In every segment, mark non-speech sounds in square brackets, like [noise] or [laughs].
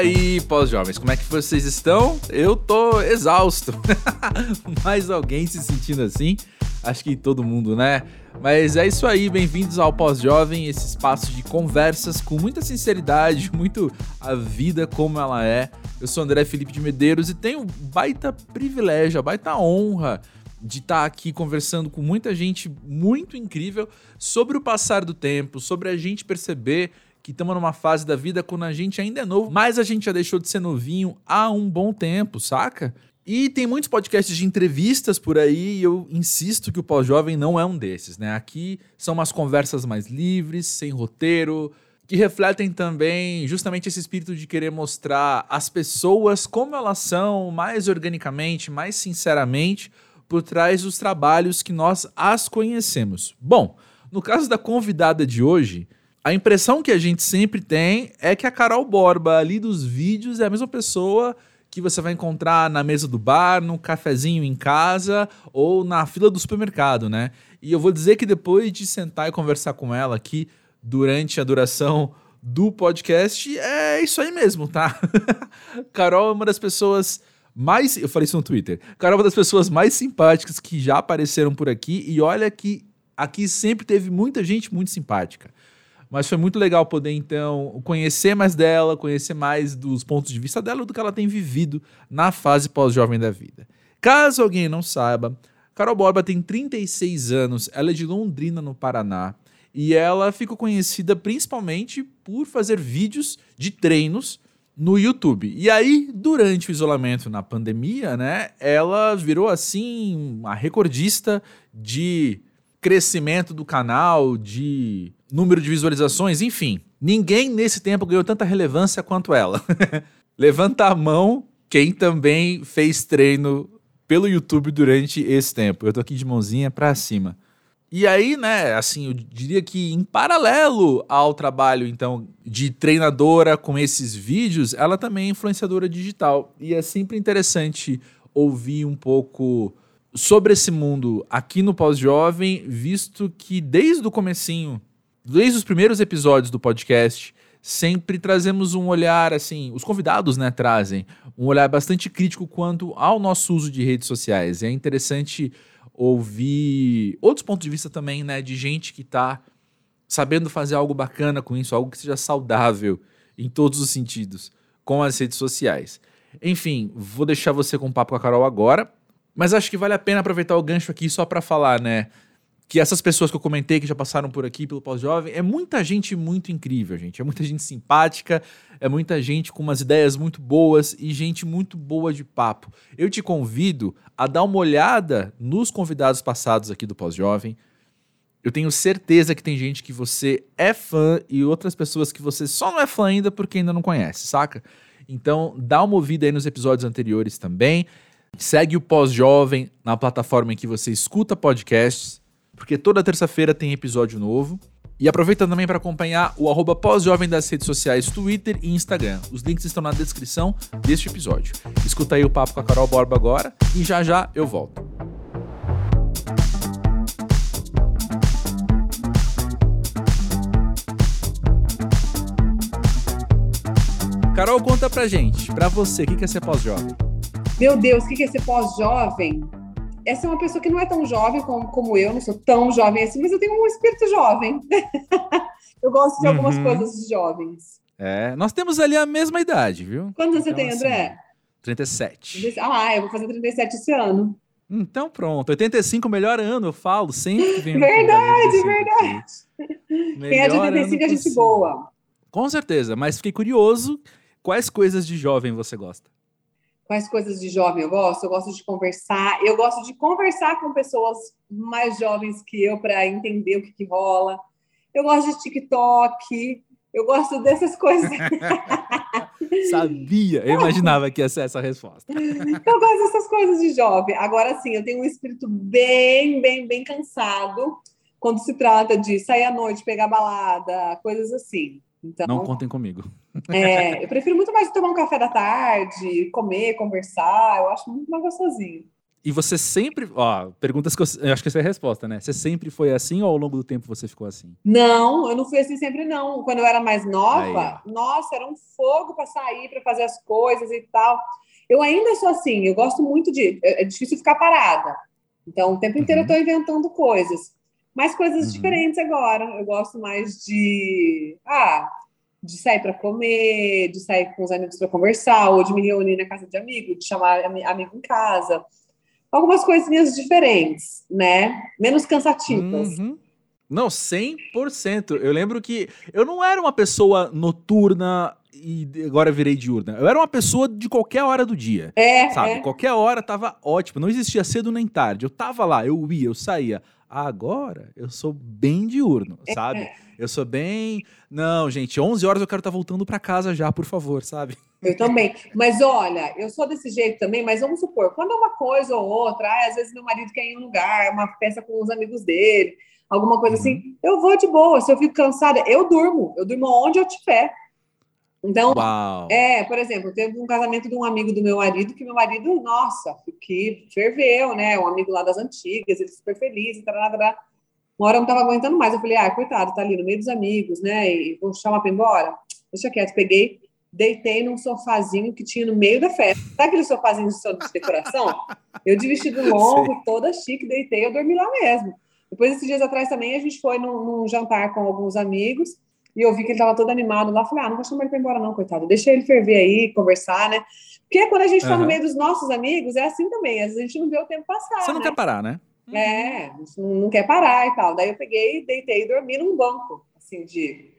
aí, pós-jovens, como é que vocês estão? Eu tô exausto. [laughs] Mais alguém se sentindo assim? Acho que todo mundo, né? Mas é isso aí, bem-vindos ao Pós-Jovem, esse espaço de conversas com muita sinceridade, [laughs] muito a vida como ela é. Eu sou André Felipe de Medeiros e tenho baita privilégio, baita honra de estar aqui conversando com muita gente muito incrível sobre o passar do tempo, sobre a gente perceber que estamos numa fase da vida quando a gente ainda é novo, mas a gente já deixou de ser novinho há um bom tempo, saca? E tem muitos podcasts de entrevistas por aí e eu insisto que o Pós-Jovem não é um desses, né? Aqui são umas conversas mais livres, sem roteiro, que refletem também justamente esse espírito de querer mostrar as pessoas como elas são, mais organicamente, mais sinceramente, por trás dos trabalhos que nós as conhecemos. Bom, no caso da convidada de hoje, a impressão que a gente sempre tem é que a Carol Borba ali dos vídeos é a mesma pessoa que você vai encontrar na mesa do bar, no cafezinho em casa ou na fila do supermercado, né? E eu vou dizer que depois de sentar e conversar com ela aqui durante a duração do podcast, é isso aí mesmo, tá? [laughs] Carol é uma das pessoas mais. Eu falei isso no Twitter. Carol é uma das pessoas mais simpáticas que já apareceram por aqui. E olha que aqui sempre teve muita gente muito simpática. Mas foi muito legal poder, então, conhecer mais dela, conhecer mais dos pontos de vista dela do que ela tem vivido na fase pós-jovem da vida. Caso alguém não saiba, Carol Borba tem 36 anos, ela é de Londrina, no Paraná, e ela ficou conhecida principalmente por fazer vídeos de treinos no YouTube. E aí, durante o isolamento na pandemia, né, ela virou assim a recordista de crescimento do canal, de número de visualizações, enfim. Ninguém nesse tempo ganhou tanta relevância quanto ela. [laughs] Levanta a mão quem também fez treino pelo YouTube durante esse tempo. Eu tô aqui de mãozinha para cima. E aí, né, assim, eu diria que em paralelo ao trabalho, então, de treinadora com esses vídeos, ela também é influenciadora digital. E é sempre interessante ouvir um pouco sobre esse mundo aqui no Pós-Jovem, visto que desde o comecinho, desde os primeiros episódios do podcast, sempre trazemos um olhar, assim, os convidados, né, trazem um olhar bastante crítico quanto ao nosso uso de redes sociais. É interessante ouvir outros pontos de vista também, né, de gente que está sabendo fazer algo bacana com isso, algo que seja saudável em todos os sentidos, com as redes sociais. Enfim, vou deixar você com o papo com a Carol agora. Mas acho que vale a pena aproveitar o gancho aqui só para falar, né? Que essas pessoas que eu comentei que já passaram por aqui pelo pós-jovem, é muita gente muito incrível, gente. É muita gente simpática, é muita gente com umas ideias muito boas e gente muito boa de papo. Eu te convido a dar uma olhada nos convidados passados aqui do pós-jovem. Eu tenho certeza que tem gente que você é fã e outras pessoas que você só não é fã ainda porque ainda não conhece, saca? Então, dá uma ouvida aí nos episódios anteriores também. Segue o Pós-Jovem na plataforma em que você escuta podcasts, porque toda terça-feira tem episódio novo. E aproveita também para acompanhar o arroba pós-jovem das redes sociais Twitter e Instagram. Os links estão na descrição deste episódio. Escuta aí o papo com a Carol Borba agora e já já eu volto. Carol, conta pra gente, pra você, o que é ser pós-jovem? Meu Deus, o que é ser pós-jovem? Essa é uma pessoa que não é tão jovem como, como eu, não sou tão jovem assim, mas eu tenho um espírito jovem. [laughs] eu gosto de algumas uhum. coisas jovens. É, nós temos ali a mesma idade, viu? Quantos então, você tem, assim, André? 37. Ah, eu vou fazer 37 esse ano. Então pronto, 85 melhor ano, eu falo sempre. Verdade, verdade. Quem é de 85 é gente boa. Com certeza, mas fiquei curioso, quais coisas de jovem você gosta? Quais coisas de jovem eu gosto? Eu gosto de conversar, eu gosto de conversar com pessoas mais jovens que eu para entender o que, que, rola. Eu gosto de TikTok, eu gosto dessas coisas. [laughs] Sabia, eu imaginava que ia ser essa resposta. eu gosto dessas coisas de jovem. Agora sim, eu tenho um espírito bem, bem, bem cansado quando se trata de sair à noite, pegar balada, coisas assim. Então, não contem comigo. [laughs] É, eu prefiro muito mais tomar um café da tarde, comer, conversar. Eu acho muito mais gostosinho. E você sempre. Ó, perguntas que eu, eu, acho que essa é a resposta, né? Você sempre foi assim ou ao longo do tempo você ficou assim? Não, eu não fui assim sempre, não. Quando eu era mais nova, Aí. nossa, era um fogo para sair, para fazer as coisas e tal. Eu ainda sou assim, eu gosto muito de. É, é difícil ficar parada. Então, o tempo inteiro uhum. eu estou inventando coisas. Mas coisas uhum. diferentes agora. Eu gosto mais de. Ah, de sair para comer, de sair com os amigos para conversar, ou de me reunir na casa de amigo, de chamar amigo em casa algumas coisinhas diferentes, né? Menos cansativas. Uhum. Não, 100%. Eu lembro que eu não era uma pessoa noturna e agora virei diurna. Eu era uma pessoa de qualquer hora do dia. É. Sabe? É. Qualquer hora tava ótimo. Não existia cedo nem tarde. Eu tava lá, eu ia, eu saía. Agora eu sou bem diurno, é. sabe? Eu sou bem. Não, gente, 11 horas eu quero estar tá voltando para casa já, por favor, sabe? Eu também. Mas olha, eu sou desse jeito também, mas vamos supor, quando é uma coisa ou outra, às vezes meu marido quer ir em um lugar, uma festa com os amigos dele, alguma coisa assim, uhum. eu vou de boa. Se eu fico cansada, eu durmo. Eu durmo onde eu tiver. Então, Uau. é, por exemplo, teve um casamento de um amigo do meu marido, que meu marido, nossa, que ferveu, né? Um amigo lá das antigas, ele super feliz, e tal, Uma hora eu não estava aguentando mais. Eu falei, ah, coitado, tá ali no meio dos amigos, né? E vou chamar para embora. Deixa quieto. Peguei, deitei num sofazinho que tinha no meio da festa. Sabe aquele sofazinho de decoração? Eu de vestido [laughs] longo, Sim. toda chique, deitei, eu dormi lá mesmo. Depois, esses dias atrás também, a gente foi num, num jantar com alguns amigos e eu vi que ele estava todo animado lá. Falei, ah, não vou chamar ele para embora não, coitado. Deixa ele ferver aí, conversar, né? Porque quando a gente está uhum. no meio dos nossos amigos, é assim também. Às vezes a gente não vê o tempo passar, Você não né? quer parar, né? É, não, não quer parar e tal. Daí eu peguei, deitei e dormi num banco, assim, de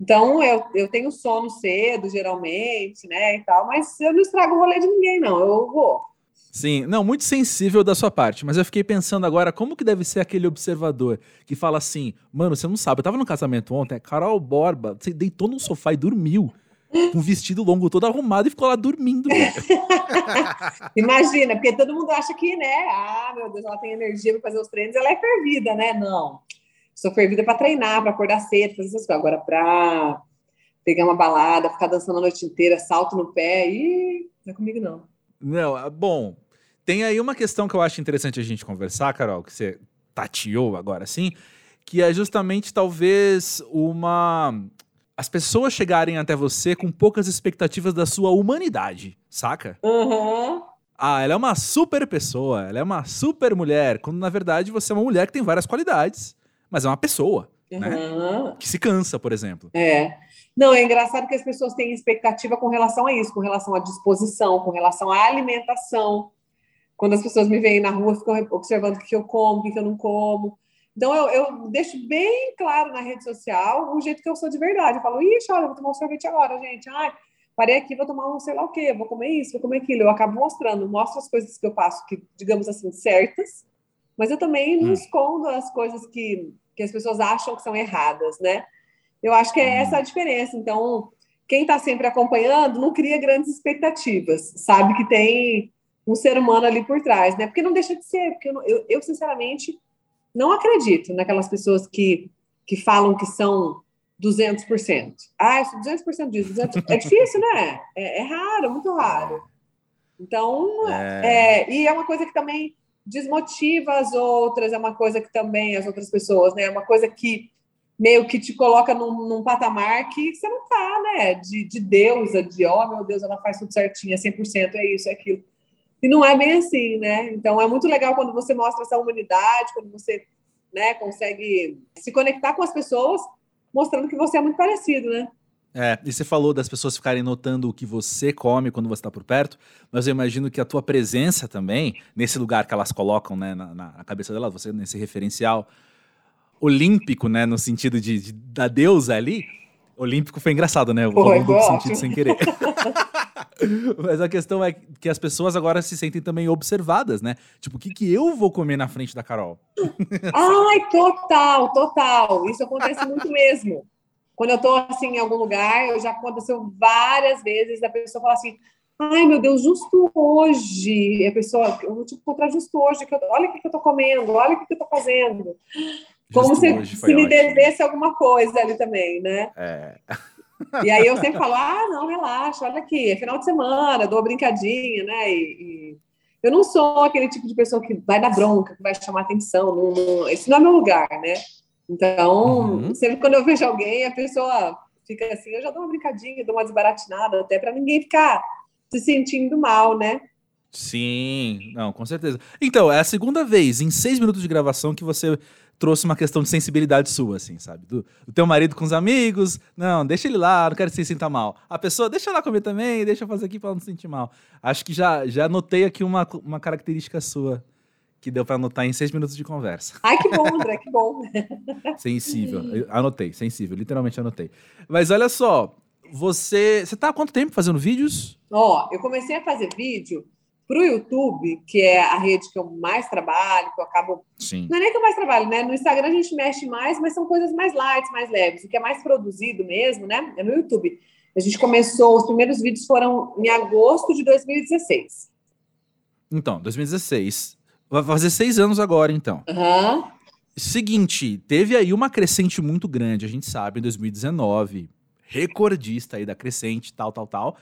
então, eu, eu tenho sono cedo, geralmente, né, e tal, mas eu não estrago o rolê de ninguém, não, eu vou. Sim, não, muito sensível da sua parte, mas eu fiquei pensando agora como que deve ser aquele observador que fala assim, mano, você não sabe, eu tava no casamento ontem, Carol Borba, você deitou no sofá e dormiu, com um vestido longo todo arrumado e ficou lá dormindo. [laughs] Imagina, porque todo mundo acha que, né, ah, meu Deus, ela tem energia para fazer os treinos, ela é fervida, né, não sou fervida para treinar, para acordar cedo, fazer essas coisas. Agora, para pegar uma balada, ficar dançando a noite inteira, salto no pé, e não é comigo, não. Não, é bom. Tem aí uma questão que eu acho interessante a gente conversar, Carol, que você tateou agora sim, que é justamente talvez uma. As pessoas chegarem até você com poucas expectativas da sua humanidade, saca? Uhum. Ah, ela é uma super pessoa, ela é uma super mulher, quando na verdade você é uma mulher que tem várias qualidades mas é uma pessoa, uhum. né? Que se cansa, por exemplo. É. Não, é engraçado que as pessoas têm expectativa com relação a isso, com relação à disposição, com relação à alimentação. Quando as pessoas me veem na rua, ficam observando o que eu como, o que eu não como. Então, eu, eu, deixo bem claro na rede social o jeito que eu sou de verdade. Eu falo, ixi, olha, vou tomar um sorvete agora, gente. Ai, parei aqui, vou tomar um sei lá o quê, vou comer isso, vou comer aquilo. Eu acabo mostrando, mostro as coisas que eu faço, que, digamos assim, certas, mas eu também não hum. escondo as coisas que, que as pessoas acham que são erradas, né? Eu acho que é hum. essa a diferença. Então, quem está sempre acompanhando não cria grandes expectativas, sabe que tem um ser humano ali por trás, né? Porque não deixa de ser, porque eu, eu, eu sinceramente não acredito naquelas pessoas que, que falam que são 200%. Ah, eu sou 200% disso, 200%. É difícil, né? É, é raro, muito raro. Então, é... É, e é uma coisa que também desmotiva as outras, é uma coisa que também as outras pessoas, né? É uma coisa que meio que te coloca num, num patamar que você não tá, né? De, de deusa, de ó, oh, meu Deus, ela faz tudo certinho, é 100%, é isso, é aquilo. E não é bem assim, né? Então é muito legal quando você mostra essa humanidade, quando você né, consegue se conectar com as pessoas, mostrando que você é muito parecido, né? É, e você falou das pessoas ficarem notando o que você come quando você está por perto, mas eu imagino que a tua presença também, nesse lugar que elas colocam né, na, na cabeça delas, você nesse referencial olímpico, né, no sentido de, de da deusa ali, olímpico foi engraçado, né? Eu vou falando do sentido sem querer. [laughs] Mas a questão é que as pessoas agora se sentem também observadas, né? Tipo, o que, que eu vou comer na frente da Carol? [laughs] Ai, total, total. Isso acontece muito mesmo. Quando eu estou assim em algum lugar, eu já aconteceu várias vezes a pessoa falar assim: ai meu Deus, justo hoje, a pessoa, eu vou te encontrar justo hoje, que eu, olha o que, que eu estou comendo, olha o que, que eu estou fazendo. Como se, se me devesse alguma coisa ali também, né? É. E aí eu sempre falo: ah, não, relaxa, olha aqui, é final de semana, dou uma brincadinha, né? E, e Eu não sou aquele tipo de pessoa que vai dar bronca, que vai chamar atenção. Não, esse não é meu lugar, né? Então, uhum. sempre quando eu vejo alguém, a pessoa fica assim, eu já dou uma brincadinha, dou uma desbaratinada, até para ninguém ficar se sentindo mal, né? Sim, não, com certeza. Então, é a segunda vez em seis minutos de gravação que você trouxe uma questão de sensibilidade sua, assim, sabe? Do, do teu marido com os amigos, não, deixa ele lá, não quero que você se sinta mal. A pessoa, deixa lá comer também, deixa eu fazer aqui para não se sentir mal. Acho que já, já notei aqui uma, uma característica sua que deu para anotar em seis minutos de conversa. Ai, que bom, André, que bom. [laughs] sensível. Anotei, sensível, literalmente anotei. Mas olha só, você. Você tá há quanto tempo fazendo vídeos? Ó, eu comecei a fazer vídeo para o YouTube, que é a rede que eu mais trabalho, que eu acabo. Sim. Não é nem que eu mais trabalho, né? No Instagram a gente mexe mais, mas são coisas mais light, mais leves. O que é mais produzido mesmo, né? É no YouTube. A gente começou, os primeiros vídeos foram em agosto de 2016. Então, 2016. Vai fazer seis anos agora, então. Uhum. Seguinte, teve aí uma crescente muito grande, a gente sabe, em 2019. Recordista aí da crescente, tal, tal, tal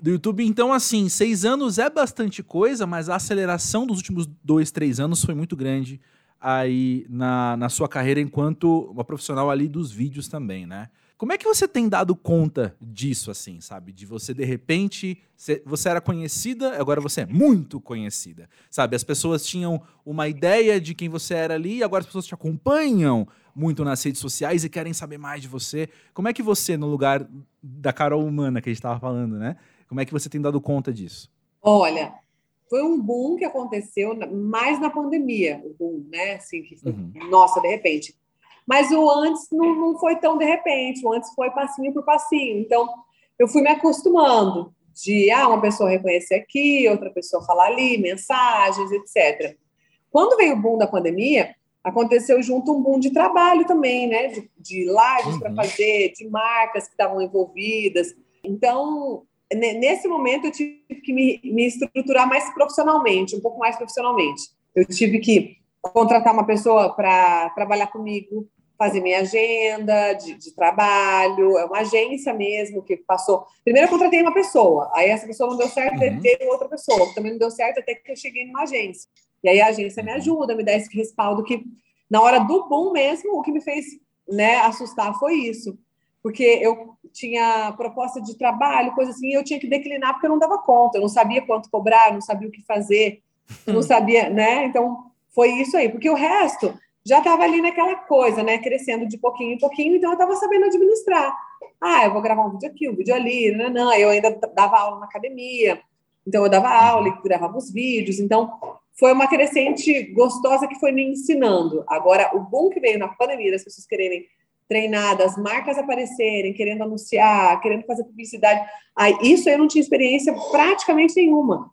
do YouTube. Então, assim, seis anos é bastante coisa, mas a aceleração dos últimos dois, três anos foi muito grande aí na, na sua carreira enquanto uma profissional ali dos vídeos também, né? Como é que você tem dado conta disso, assim, sabe? De você, de repente, você era conhecida, agora você é muito conhecida, sabe? As pessoas tinham uma ideia de quem você era ali, agora as pessoas te acompanham muito nas redes sociais e querem saber mais de você. Como é que você, no lugar da Carol humana que a gente estava falando, né? Como é que você tem dado conta disso? Olha, foi um boom que aconteceu mais na pandemia, o boom, né? Assim, que foi, uhum. nossa, de repente. Mas o antes não, não foi tão de repente, o antes foi passinho por passinho. Então, eu fui me acostumando de ah, uma pessoa reconhecer aqui, outra pessoa falar ali, mensagens, etc. Quando veio o boom da pandemia, aconteceu junto um boom de trabalho também, né? De, de lives uhum. para fazer, de marcas que estavam envolvidas. Então, nesse momento eu tive que me, me estruturar mais profissionalmente, um pouco mais profissionalmente. Eu tive que contratar uma pessoa para trabalhar comigo, fazer minha agenda de, de, trabalho, é uma agência mesmo que passou. Primeiro eu contratei uma pessoa, aí essa pessoa não deu certo, uhum. veio outra pessoa, também não deu certo até que eu cheguei numa agência. E aí a agência me uhum. ajuda, me dá esse respaldo que na hora do boom mesmo, o que me fez né, assustar foi isso porque eu tinha proposta de trabalho, coisa assim, e eu tinha que declinar porque eu não dava conta, eu não sabia quanto cobrar, não sabia o que fazer, não hum. sabia, né? Então, foi isso aí, porque o resto já estava ali naquela coisa, né? Crescendo de pouquinho em pouquinho, então eu estava sabendo administrar. Ah, eu vou gravar um vídeo aqui, um vídeo ali, não, não. Eu ainda dava aula na academia, então eu dava aula e gravava os vídeos, então foi uma crescente gostosa que foi me ensinando. Agora, o bom que veio na pandemia das pessoas quererem treinadas, marcas aparecerem, querendo anunciar, querendo fazer publicidade. Aí, isso eu não tinha experiência praticamente nenhuma.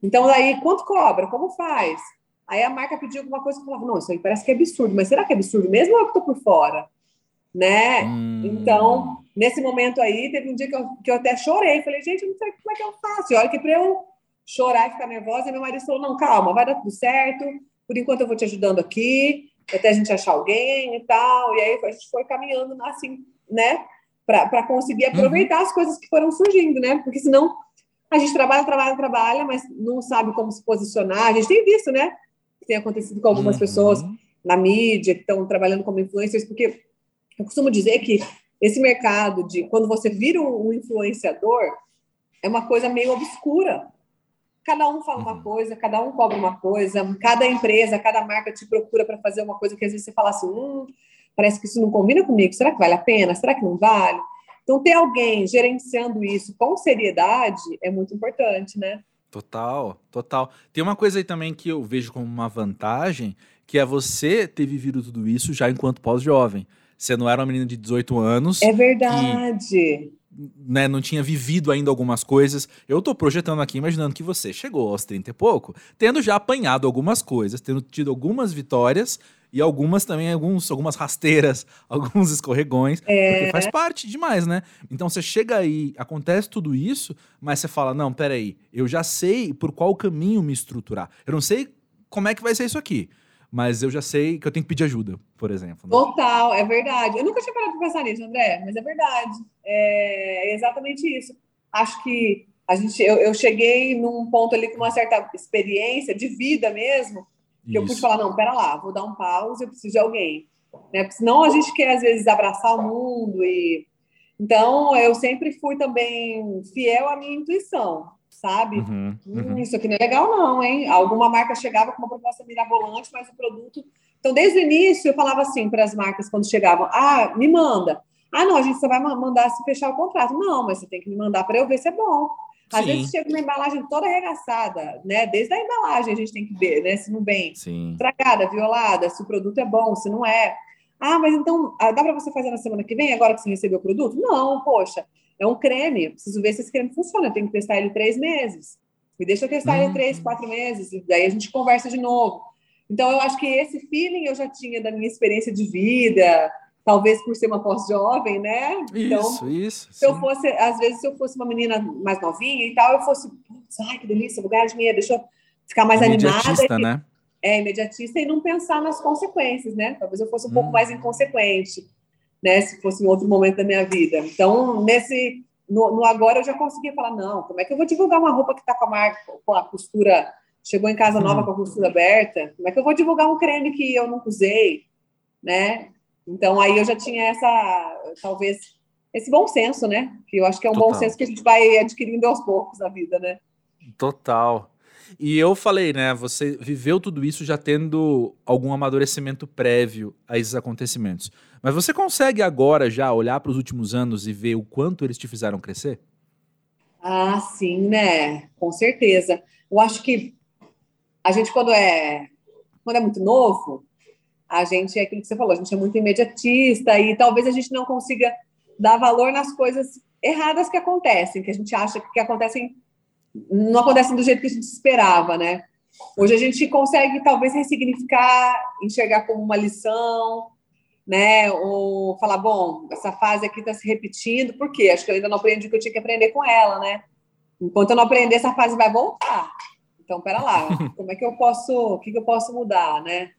Então, daí, quanto cobra? Como faz? Aí a marca pediu alguma coisa que eu falava, não, isso aí parece que é absurdo, mas será que é absurdo mesmo ou eu estou por fora? Né? Hum. Então, nesse momento aí, teve um dia que eu, que eu até chorei. Falei, gente, eu não sei como é que eu faço. E olha que para eu chorar e ficar nervosa, e meu marido falou, não, calma, vai dar tudo certo. Por enquanto eu vou te ajudando aqui até a gente achar alguém e tal. E aí a gente foi caminhando assim, né? Para conseguir aproveitar uhum. as coisas que foram surgindo, né? Porque senão a gente trabalha, trabalha, trabalha, mas não sabe como se posicionar. A gente tem visto, né? Que tem acontecido com algumas uhum. pessoas na mídia que estão trabalhando como influencers, porque eu costumo dizer que esse mercado de quando você vira um influenciador é uma coisa meio obscura, cada um fala uma uhum. coisa, cada um cobra uma coisa, cada empresa, cada marca te procura para fazer uma coisa que às vezes você fala assim, hum, parece que isso não combina comigo, será que vale a pena? Será que não vale? Então, ter alguém gerenciando isso com seriedade é muito importante, né? Total, total. Tem uma coisa aí também que eu vejo como uma vantagem, que é você ter vivido tudo isso já enquanto pós-jovem. Você não era uma menina de 18 anos. É verdade. Né, não tinha vivido ainda algumas coisas. Eu tô projetando aqui, imaginando que você chegou aos 30 e pouco, tendo já apanhado algumas coisas, tendo tido algumas vitórias e algumas também, alguns, algumas rasteiras, [laughs] alguns escorregões, é. porque faz parte demais, né? Então você chega aí, acontece tudo isso, mas você fala: não, peraí, eu já sei por qual caminho me estruturar. Eu não sei como é que vai ser isso aqui mas eu já sei que eu tenho que pedir ajuda, por exemplo. Né? Total, é verdade. Eu nunca tinha parado para pensar nisso, André, mas é verdade. É exatamente isso. Acho que A gente, eu, eu cheguei num ponto ali com uma certa experiência de vida mesmo, que Isso. eu pude falar, não, pera lá, vou dar um pause, eu preciso de alguém. Né? Porque senão a gente quer, às vezes, abraçar o mundo e... Então, eu sempre fui também fiel à minha intuição, sabe? Uhum, uhum. Hum, isso aqui não é legal não, hein? Alguma marca chegava com uma proposta mirabolante, mas o produto... Então, desde o início, eu falava assim para as marcas, quando chegavam, ah, me manda. Ah, não, a gente só vai mandar se fechar o contrato. Não, mas você tem que me mandar para eu ver se é bom. Às Sim. vezes chega uma embalagem toda arregaçada, né? Desde a embalagem a gente tem que ver, né? Se não vem Sim. estragada, violada, se o produto é bom, se não é. Ah, mas então ah, dá para você fazer na semana que vem, agora que você recebeu o produto? Não, poxa, é um creme. Preciso ver se esse creme funciona. Eu tenho que testar ele três meses. Me deixa eu testar ele três, hum. quatro meses, e daí a gente conversa de novo. Então, eu acho que esse feeling eu já tinha da minha experiência de vida, talvez por ser uma pós-jovem, né? Então, isso, isso. Se sim. eu fosse, às vezes, se eu fosse uma menina mais novinha e tal, eu fosse, ai, que delícia, vou ganhar dinheiro, deixa eu ficar mais imediatista, animada. né? É, imediatista e não pensar nas consequências, né? Talvez eu fosse um hum. pouco mais inconsequente, né? Se fosse em outro momento da minha vida. Então, nesse, no, no, agora eu já conseguia falar, não, como é que eu vou divulgar uma roupa que está com a marca, com a costura, chegou em casa nova hum. com a costura aberta? Como é que eu vou divulgar um creme que eu nunca usei, né? Então, aí eu já tinha essa, talvez, esse bom senso, né? Que eu acho que é um Total. bom senso que a gente vai adquirindo aos poucos na vida, né? Total. E eu falei, né? Você viveu tudo isso já tendo algum amadurecimento prévio a esses acontecimentos. Mas você consegue agora já olhar para os últimos anos e ver o quanto eles te fizeram crescer? Ah, sim, né? Com certeza. Eu acho que a gente, quando é, quando é muito novo, a gente é aquilo que você falou, a gente é muito imediatista e talvez a gente não consiga dar valor nas coisas erradas que acontecem, que a gente acha que acontecem não acontecem do jeito que a gente esperava, né? Hoje a gente consegue talvez ressignificar, enxergar como uma lição, né? Ou falar, bom, essa fase aqui está se repetindo, por quê? Acho que eu ainda não aprendi o que eu tinha que aprender com ela, né? Enquanto eu não aprender, essa fase vai voltar. Então, pera lá, [laughs] como é que eu posso, o que, que eu posso mudar, né?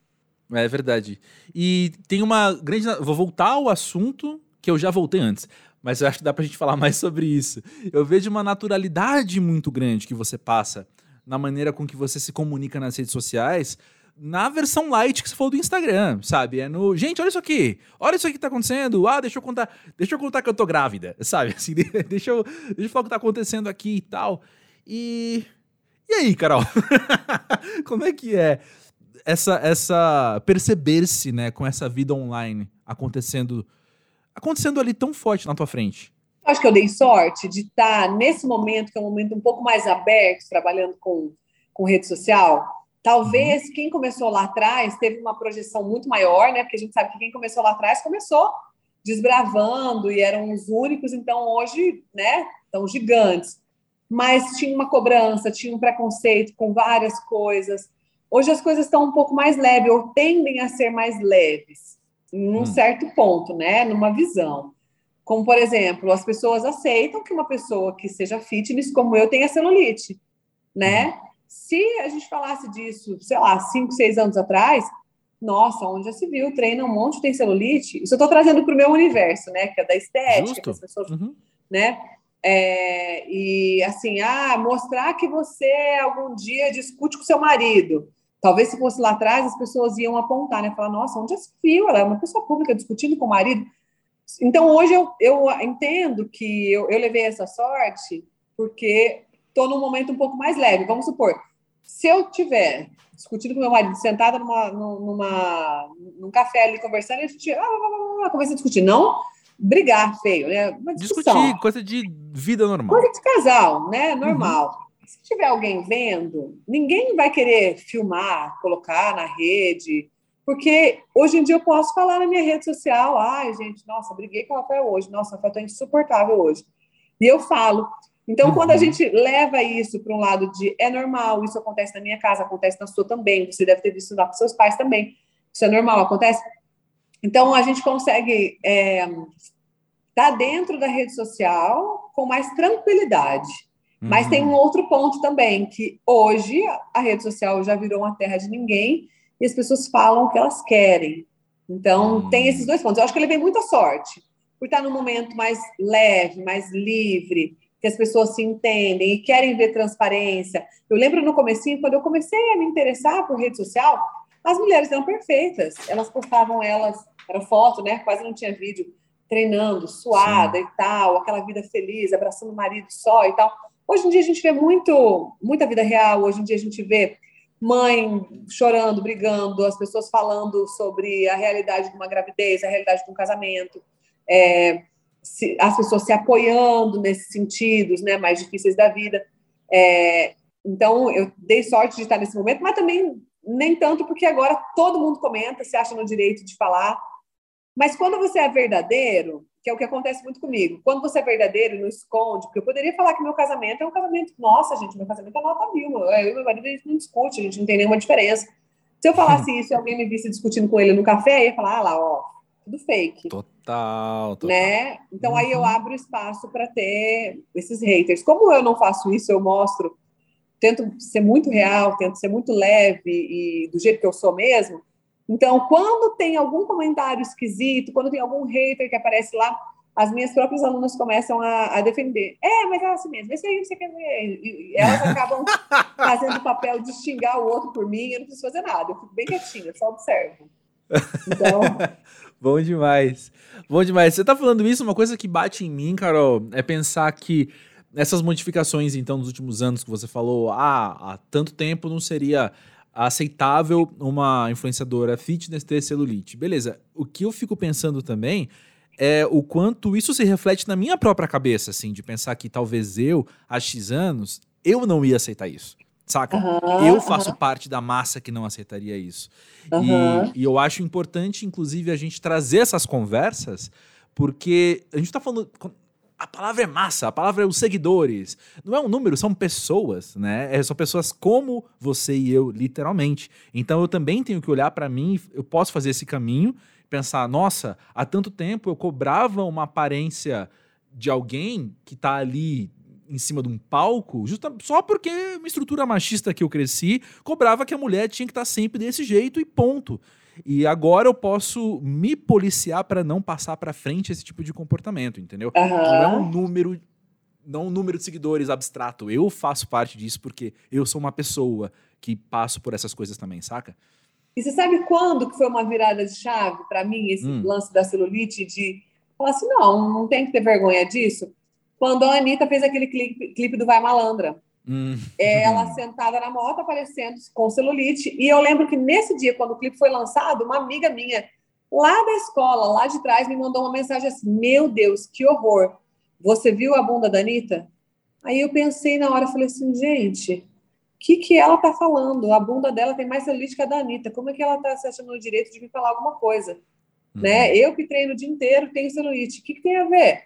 É verdade. E tem uma grande. Vou voltar ao assunto que eu já voltei antes, mas eu acho que dá pra gente falar mais sobre isso. Eu vejo uma naturalidade muito grande que você passa na maneira com que você se comunica nas redes sociais, na versão light que você falou do Instagram, sabe? É no, gente, olha isso aqui. Olha isso aqui que tá acontecendo. Ah, deixa eu contar, deixa eu contar que eu tô grávida, [laughs] sabe? Assim, deixa eu, deixa eu falar o que tá acontecendo aqui e tal. E E aí, Carol? [laughs] Como é que é? essa, essa perceber-se, né, com essa vida online acontecendo, acontecendo ali tão forte na tua frente? Acho que eu dei sorte de estar nesse momento, que é um momento um pouco mais aberto, trabalhando com, com rede social. Talvez uhum. quem começou lá atrás teve uma projeção muito maior, né? Porque a gente sabe que quem começou lá atrás começou desbravando e eram os únicos, então hoje, né, estão gigantes. Mas tinha uma cobrança, tinha um preconceito com várias coisas. Hoje as coisas estão um pouco mais leves, ou tendem a ser mais leves, em um hum. certo ponto, né? Numa visão. Como, por exemplo, as pessoas aceitam que uma pessoa que seja fitness, como eu, tenha celulite, né? Hum. Se a gente falasse disso, sei lá, cinco, seis anos atrás, nossa, onde já se viu, treina um monte, tem celulite. Isso eu estou trazendo para o meu universo, né? Que é da estética, as pessoas, uhum. né? É, e assim, ah, mostrar que você algum dia discute com seu marido. Talvez se fosse lá atrás, as pessoas iam apontar, né? Falar, nossa, onde já se viu? Ela é uma pessoa pública discutindo com o marido. Então, hoje eu, eu entendo que eu, eu levei essa sorte porque estou num momento um pouco mais leve. Vamos supor, se eu tiver discutindo com meu marido, sentada numa, numa, num café ali conversando, a gente ah, começa a discutir. Não brigar feio, né? Uma discutir, coisa de vida normal. Coisa de casal, né? Normal. Uhum se tiver alguém vendo, ninguém vai querer filmar, colocar na rede, porque hoje em dia eu posso falar na minha rede social, ai, gente, nossa, briguei com o Rafael hoje, nossa, o Rafael tá insuportável hoje. E eu falo. Então, uhum. quando a gente leva isso para um lado de é normal, isso acontece na minha casa, acontece na sua também, você deve ter visto lá com seus pais também, isso é normal, acontece. Então, a gente consegue estar é, tá dentro da rede social com mais tranquilidade. Mas uhum. tem um outro ponto também, que hoje a rede social já virou uma terra de ninguém e as pessoas falam o que elas querem. Então, uhum. tem esses dois pontos. Eu acho que ele vem muita sorte, por estar num momento mais leve, mais livre, que as pessoas se entendem e querem ver transparência. Eu lembro no comecinho, quando eu comecei a me interessar por rede social, as mulheres eram perfeitas. Elas postavam elas, era foto, né? Quase não tinha vídeo, treinando, suada Sim. e tal, aquela vida feliz, abraçando o marido só e tal. Hoje em dia a gente vê muito, muita vida real. Hoje em dia a gente vê mãe chorando, brigando, as pessoas falando sobre a realidade de uma gravidez, a realidade de um casamento. É, se, as pessoas se apoiando nesses sentidos né, mais difíceis da vida. É, então, eu dei sorte de estar nesse momento, mas também nem tanto, porque agora todo mundo comenta, se acha no direito de falar. Mas quando você é verdadeiro, que é o que acontece muito comigo, quando você é verdadeiro não esconde, porque eu poderia falar que meu casamento é um casamento, nossa, gente, meu casamento é nota mil, eu e meu marido a gente não discute, a gente não tem nenhuma diferença. Se eu falasse isso e alguém me visse discutindo com ele no café, eu ia falar, ah lá, ó, tudo fake. Total, total. Né? Então aí eu uhum. abro espaço para ter esses haters. Como eu não faço isso, eu mostro, tento ser muito real, tento ser muito leve e do jeito que eu sou mesmo. Então, quando tem algum comentário esquisito, quando tem algum hater que aparece lá, as minhas próprias alunas começam a, a defender. É, mas é assim mesmo, esse aí você quer ver. E elas acabam [laughs] fazendo o papel de xingar o outro por mim, eu não preciso fazer nada, eu fico bem quietinha, só observo. Então, [laughs] Bom demais. Bom demais. Você tá falando isso, uma coisa que bate em mim, Carol, é pensar que essas modificações, então, nos últimos anos que você falou, ah, há tanto tempo não seria aceitável uma influenciadora fitness ter celulite. Beleza. O que eu fico pensando também é o quanto isso se reflete na minha própria cabeça, assim, de pensar que talvez eu, há X anos, eu não ia aceitar isso saca? Uhum, eu faço uhum. parte da massa que não aceitaria isso. Uhum. E, e, eu acho importante, inclusive, a gente trazer essas conversas, porque a gente tá falando. A palavra é massa, a palavra é os seguidores. Não é um número, são pessoas, né? É, são pessoas como você e eu, literalmente. Então eu também tenho que olhar para mim, eu posso fazer esse caminho, pensar, nossa, há tanto tempo eu cobrava uma aparência de alguém que tá ali em cima de um palco, justa, só porque uma estrutura machista que eu cresci cobrava que a mulher tinha que estar sempre desse jeito e ponto. E agora eu posso me policiar para não passar para frente esse tipo de comportamento, entendeu? Uhum. Não é um número, não um número de seguidores abstrato. Eu faço parte disso porque eu sou uma pessoa que passo por essas coisas também, saca? E você sabe quando que foi uma virada de chave para mim esse hum. lance da celulite de falar assim, não, não tem que ter vergonha disso quando a Anitta fez aquele clipe, clipe do Vai Malandra. Hum. Ela sentada na moto, aparecendo com celulite. E eu lembro que nesse dia, quando o clipe foi lançado, uma amiga minha, lá da escola, lá de trás, me mandou uma mensagem assim: Meu Deus, que horror! Você viu a bunda da Anitta? Aí eu pensei na hora, falei assim, gente, o que, que ela tá falando? A bunda dela tem mais celulite que a da Anitta. Como é que ela tá se achando no direito de me falar alguma coisa? Uhum. Né? Eu que treino o dia inteiro tenho celulite. O que, que tem a ver?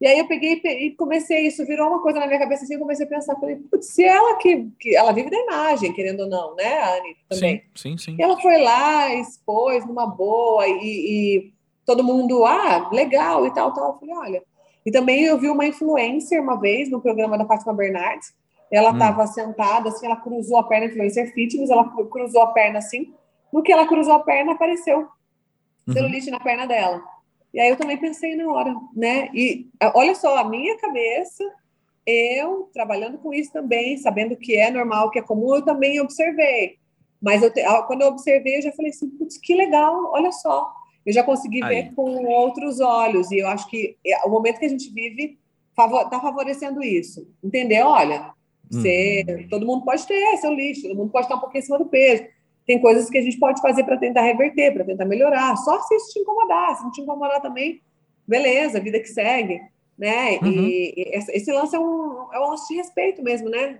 E aí eu peguei e comecei, isso virou uma coisa na minha cabeça assim, eu comecei a pensar, falei, putz, se ela que, que ela vive da imagem, querendo ou não, né, a Anitta também. Sim, sim, sim. E ela foi lá, expôs numa boa, e, e, todo mundo, ah, legal e tal, tal. Eu falei, olha. E também eu vi uma influencer uma vez no programa da Fátima Bernardes, ela estava hum. sentada, assim, ela cruzou a perna, influencer fitness, ela cruzou a perna assim, no que ela cruzou a perna, apareceu uhum. celulite na perna dela. E aí eu também pensei na hora, né? E olha só, a minha cabeça, eu trabalhando com isso também, sabendo que é normal, que é comum, eu também observei. Mas eu te, quando eu observei, eu já falei assim, putz, que legal, olha só. Eu já consegui aí. ver com outros olhos. E eu acho que é, o momento que a gente vive está favorecendo isso. Entendeu? Olha, você, hum. todo mundo pode ter seu lixo, todo mundo pode estar um pouquinho acima do peso tem coisas que a gente pode fazer para tentar reverter, para tentar melhorar. Só se isso te incomodar. Se não te incomodar também, beleza, vida que segue. Né? Uhum. E, e, esse lance é um, é um lance de respeito mesmo, né?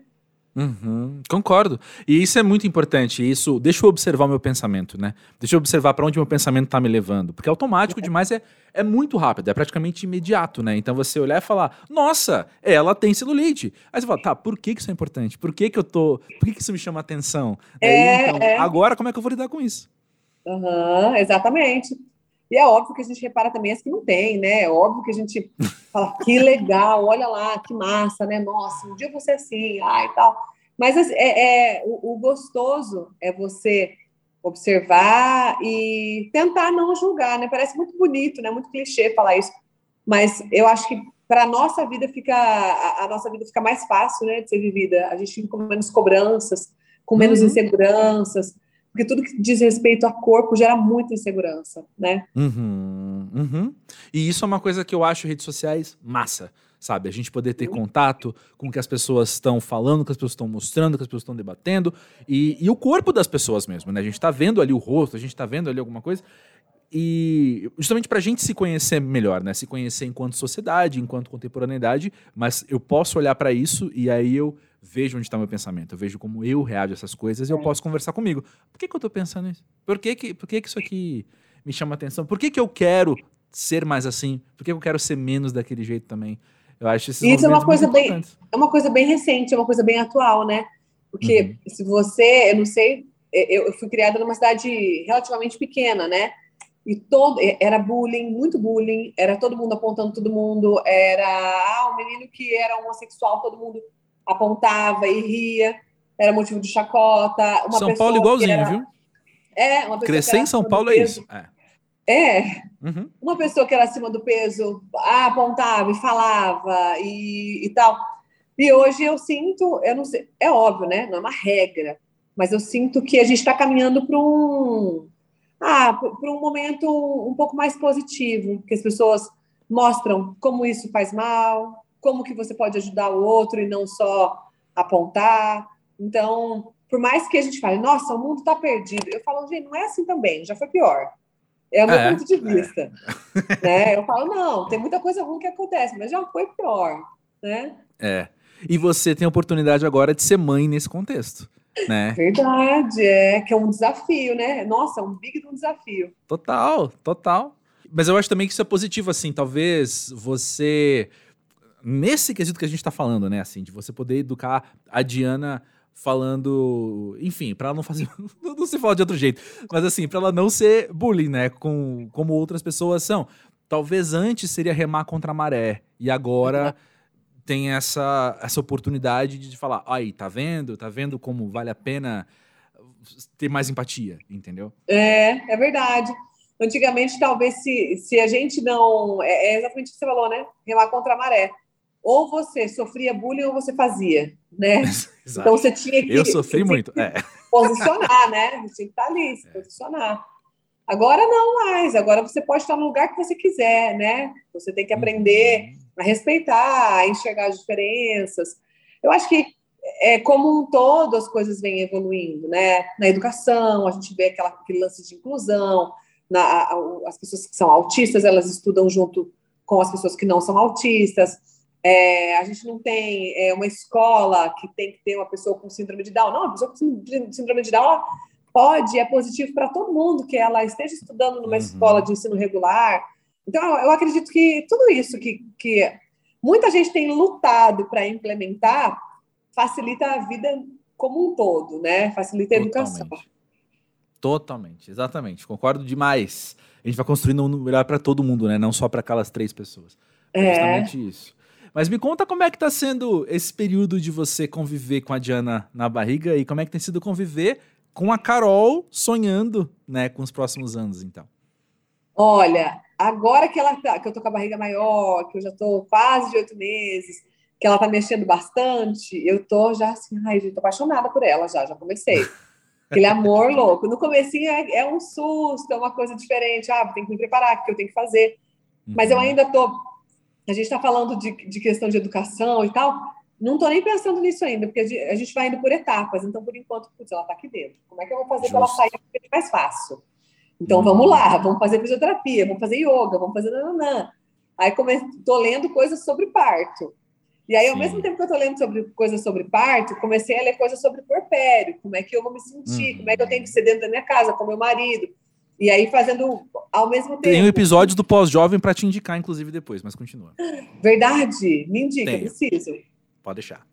Uhum, concordo. E isso é muito importante. Isso deixa eu observar o meu pensamento, né? Deixa eu observar para onde meu pensamento está me levando. Porque automático demais é, é muito rápido, é praticamente imediato, né? Então você olhar e falar, nossa, ela tem celulite. Aí você fala, tá, por que, que isso é importante? Por que, que eu tô. Por que, que isso me chama atenção? É, então, é. agora como é que eu vou lidar com isso? Uhum, exatamente. E é óbvio que a gente repara também as que não tem, né? É óbvio que a gente [laughs] fala, que legal, olha lá, que massa, né? Nossa, um dia você assim, ai, tal. Mas assim, é, é o, o, gostoso é você observar e tentar não julgar, né? Parece muito bonito, né? Muito clichê falar isso, mas eu acho que para a nossa vida fica a, a, nossa vida fica mais fácil, né, de ser vivida. A gente fica com menos cobranças, com menos uhum. inseguranças, porque tudo que diz respeito a corpo gera muita insegurança, né? Uhum, uhum. E isso é uma coisa que eu acho redes sociais massa, sabe? A gente poder ter contato com o que as pessoas estão falando, o que as pessoas estão mostrando, o que as pessoas estão debatendo, e, e o corpo das pessoas mesmo, né? A gente está vendo ali o rosto, a gente está vendo ali alguma coisa, e justamente para a gente se conhecer melhor, né? Se conhecer enquanto sociedade, enquanto contemporaneidade, mas eu posso olhar para isso e aí eu vejo onde está meu pensamento, eu vejo como eu reajo a essas coisas e eu é. posso conversar comigo. Por que, que eu estou pensando nisso? Por que, que, por que, que isso aqui me chama atenção? Por que, que eu quero ser mais assim? Por que eu quero ser menos daquele jeito também? Eu acho Isso é uma coisa bem é uma coisa bem recente, é uma coisa bem atual, né? Porque uhum. se você, eu não sei, eu, eu fui criada numa cidade relativamente pequena, né? e todo era bullying, muito bullying, era todo mundo apontando todo mundo, era ah, um menino que era homossexual, todo mundo apontava e ria, era motivo de chacota. Uma São Paulo igualzinho, era, viu? É, uma Crescer em São Paulo é isso. É. É. Uhum. Uma pessoa que era acima do peso ah, apontava e falava e, e tal. E hoje eu sinto, eu não sei, é óbvio, né? Não é uma regra, mas eu sinto que a gente está caminhando para um ah, para um momento um pouco mais positivo, que as pessoas mostram como isso faz mal, como que você pode ajudar o outro e não só apontar. Então, por mais que a gente fale, nossa, o mundo está perdido, eu falo, gente, não é assim também, já foi pior. É o meu é, ponto de vista. É. Né? Eu falo, não, tem muita coisa ruim que acontece, mas já foi pior. Né? É. E você tem a oportunidade agora de ser mãe nesse contexto né? Verdade, é que é um desafio, né? Nossa, é um big um desafio. Total, total. Mas eu acho também que isso é positivo, assim, talvez você nesse quesito que a gente tá falando, né, assim, de você poder educar a Diana falando, enfim, para ela não fazer, [laughs] não se fala de outro jeito, mas assim, para ela não ser bullying, né, com como outras pessoas são. Talvez antes seria remar contra a maré e agora [laughs] tem essa, essa oportunidade de falar, aí, tá vendo? Tá vendo como vale a pena ter mais empatia, entendeu? É, é verdade. Antigamente, talvez, se, se a gente não. É, é exatamente o que você falou, né? Remar contra a maré. Ou você sofria bullying ou você fazia, né? [laughs] então você tinha que. Eu sofri muito. É. [laughs] Posicionar, né? Você tinha que estar ali, se é. posicionar. Agora não mais. Agora você pode estar no lugar que você quiser, né? Você tem que aprender. Uhum a respeitar, a enxergar as diferenças. Eu acho que é, como um todo as coisas vêm evoluindo, né? Na educação, a gente vê aquela, aquele lance de inclusão, na, a, as pessoas que são autistas, elas estudam junto com as pessoas que não são autistas. É, a gente não tem é, uma escola que tem que ter uma pessoa com síndrome de Down. Não, a pessoa com síndrome de Down pode, é positivo para todo mundo que ela esteja estudando numa uhum. escola de ensino regular, então, eu acredito que tudo isso que, que muita gente tem lutado para implementar facilita a vida como um todo, né? Facilita a Totalmente. educação. Totalmente, exatamente. Concordo demais. A gente vai construindo um melhor para todo mundo, né? Não só para aquelas três pessoas. É, é justamente isso. Mas me conta como é que está sendo esse período de você conviver com a Diana na barriga e como é que tem sido conviver com a Carol sonhando, né, com os próximos anos, então. Olha, agora que ela tá, que eu tô com a barriga maior, que eu já tô quase de oito meses, que ela tá mexendo bastante, eu tô já assim, ai, gente, tô apaixonada por ela já, já comecei. [laughs] Aquele amor louco. No comecinho é, é, um susto, é uma coisa diferente. Ah, tem que me preparar, que eu tenho que fazer. Mas eu uhum. ainda tô. A gente está falando de, de questão de educação e tal. Não tô nem pensando nisso ainda, porque a gente vai indo por etapas. Então, por enquanto, putz, ela tá aqui dentro. Como é que eu vou fazer para ela sair mais fácil? Então, vamos lá, vamos fazer fisioterapia, vamos fazer yoga, vamos fazer nananã. Aí estou lendo coisas sobre parto. E aí, Sim. ao mesmo tempo que eu estou lendo sobre coisas sobre parto, comecei a ler coisas sobre porpério, como é que eu vou me sentir, uhum. como é que eu tenho que ser dentro da minha casa, com meu marido. E aí, fazendo ao mesmo tempo. Tem um episódio do pós-jovem para te indicar, inclusive, depois, mas continua. Verdade? Me indica, Tenho. preciso. Pode deixar.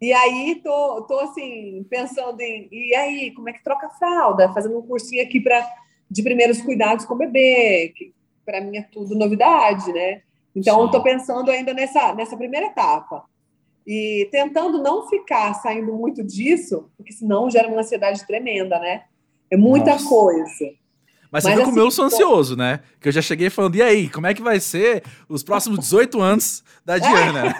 E aí, tô, tô assim, pensando em. E aí, como é que troca a fralda? Fazendo um cursinho aqui para de primeiros cuidados com o bebê, que para mim é tudo novidade, né? Então, estou pensando ainda nessa, nessa primeira etapa. E tentando não ficar saindo muito disso, porque senão gera uma ansiedade tremenda, né? É muita Nossa. coisa. Mas, Mas você viu assim, como eu sou ansioso, né? Que eu já cheguei falando, e aí, como é que vai ser os próximos 18 anos da Diana?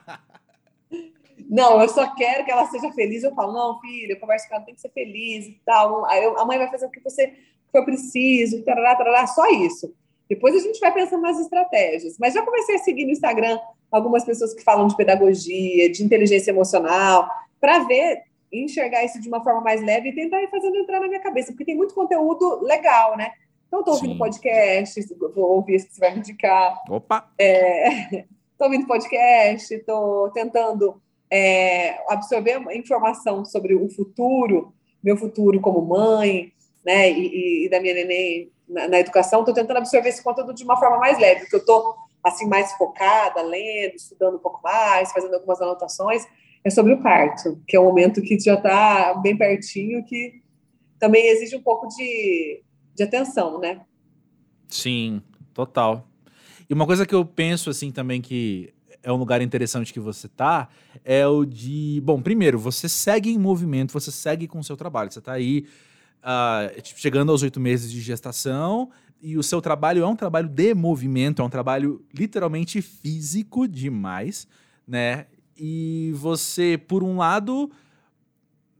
[laughs] não, eu só quero que ela seja feliz. Eu falo, não, filha, eu converso com ela, tem que ser feliz e tal. Aí eu, a mãe vai fazer o que você for preciso, tarará, tarará, só isso. Depois a gente vai pensando nas estratégias. Mas já comecei a seguir no Instagram algumas pessoas que falam de pedagogia, de inteligência emocional, para ver enxergar isso de uma forma mais leve e tentar ir fazendo entrar na minha cabeça, porque tem muito conteúdo legal, né? Então, estou ouvindo Sim. podcast, vou ouvir esse que você vai me indicar. Opa! Estou é, [laughs] ouvindo podcast, estou tentando é, absorver informação sobre o futuro, meu futuro como mãe, né, e, e da minha neném na, na educação. Estou tentando absorver esse conteúdo de uma forma mais leve, porque eu estou assim mais focada, lendo, estudando um pouco mais, fazendo algumas anotações é sobre o parto, que é um momento que já está bem pertinho, que também exige um pouco de, de atenção, né? Sim, total. E uma coisa que eu penso assim também que é um lugar interessante que você tá, é o de, bom, primeiro, você segue em movimento, você segue com o seu trabalho, você tá aí uh, chegando aos oito meses de gestação e o seu trabalho é um trabalho de movimento, é um trabalho literalmente físico demais, né? E você, por um lado,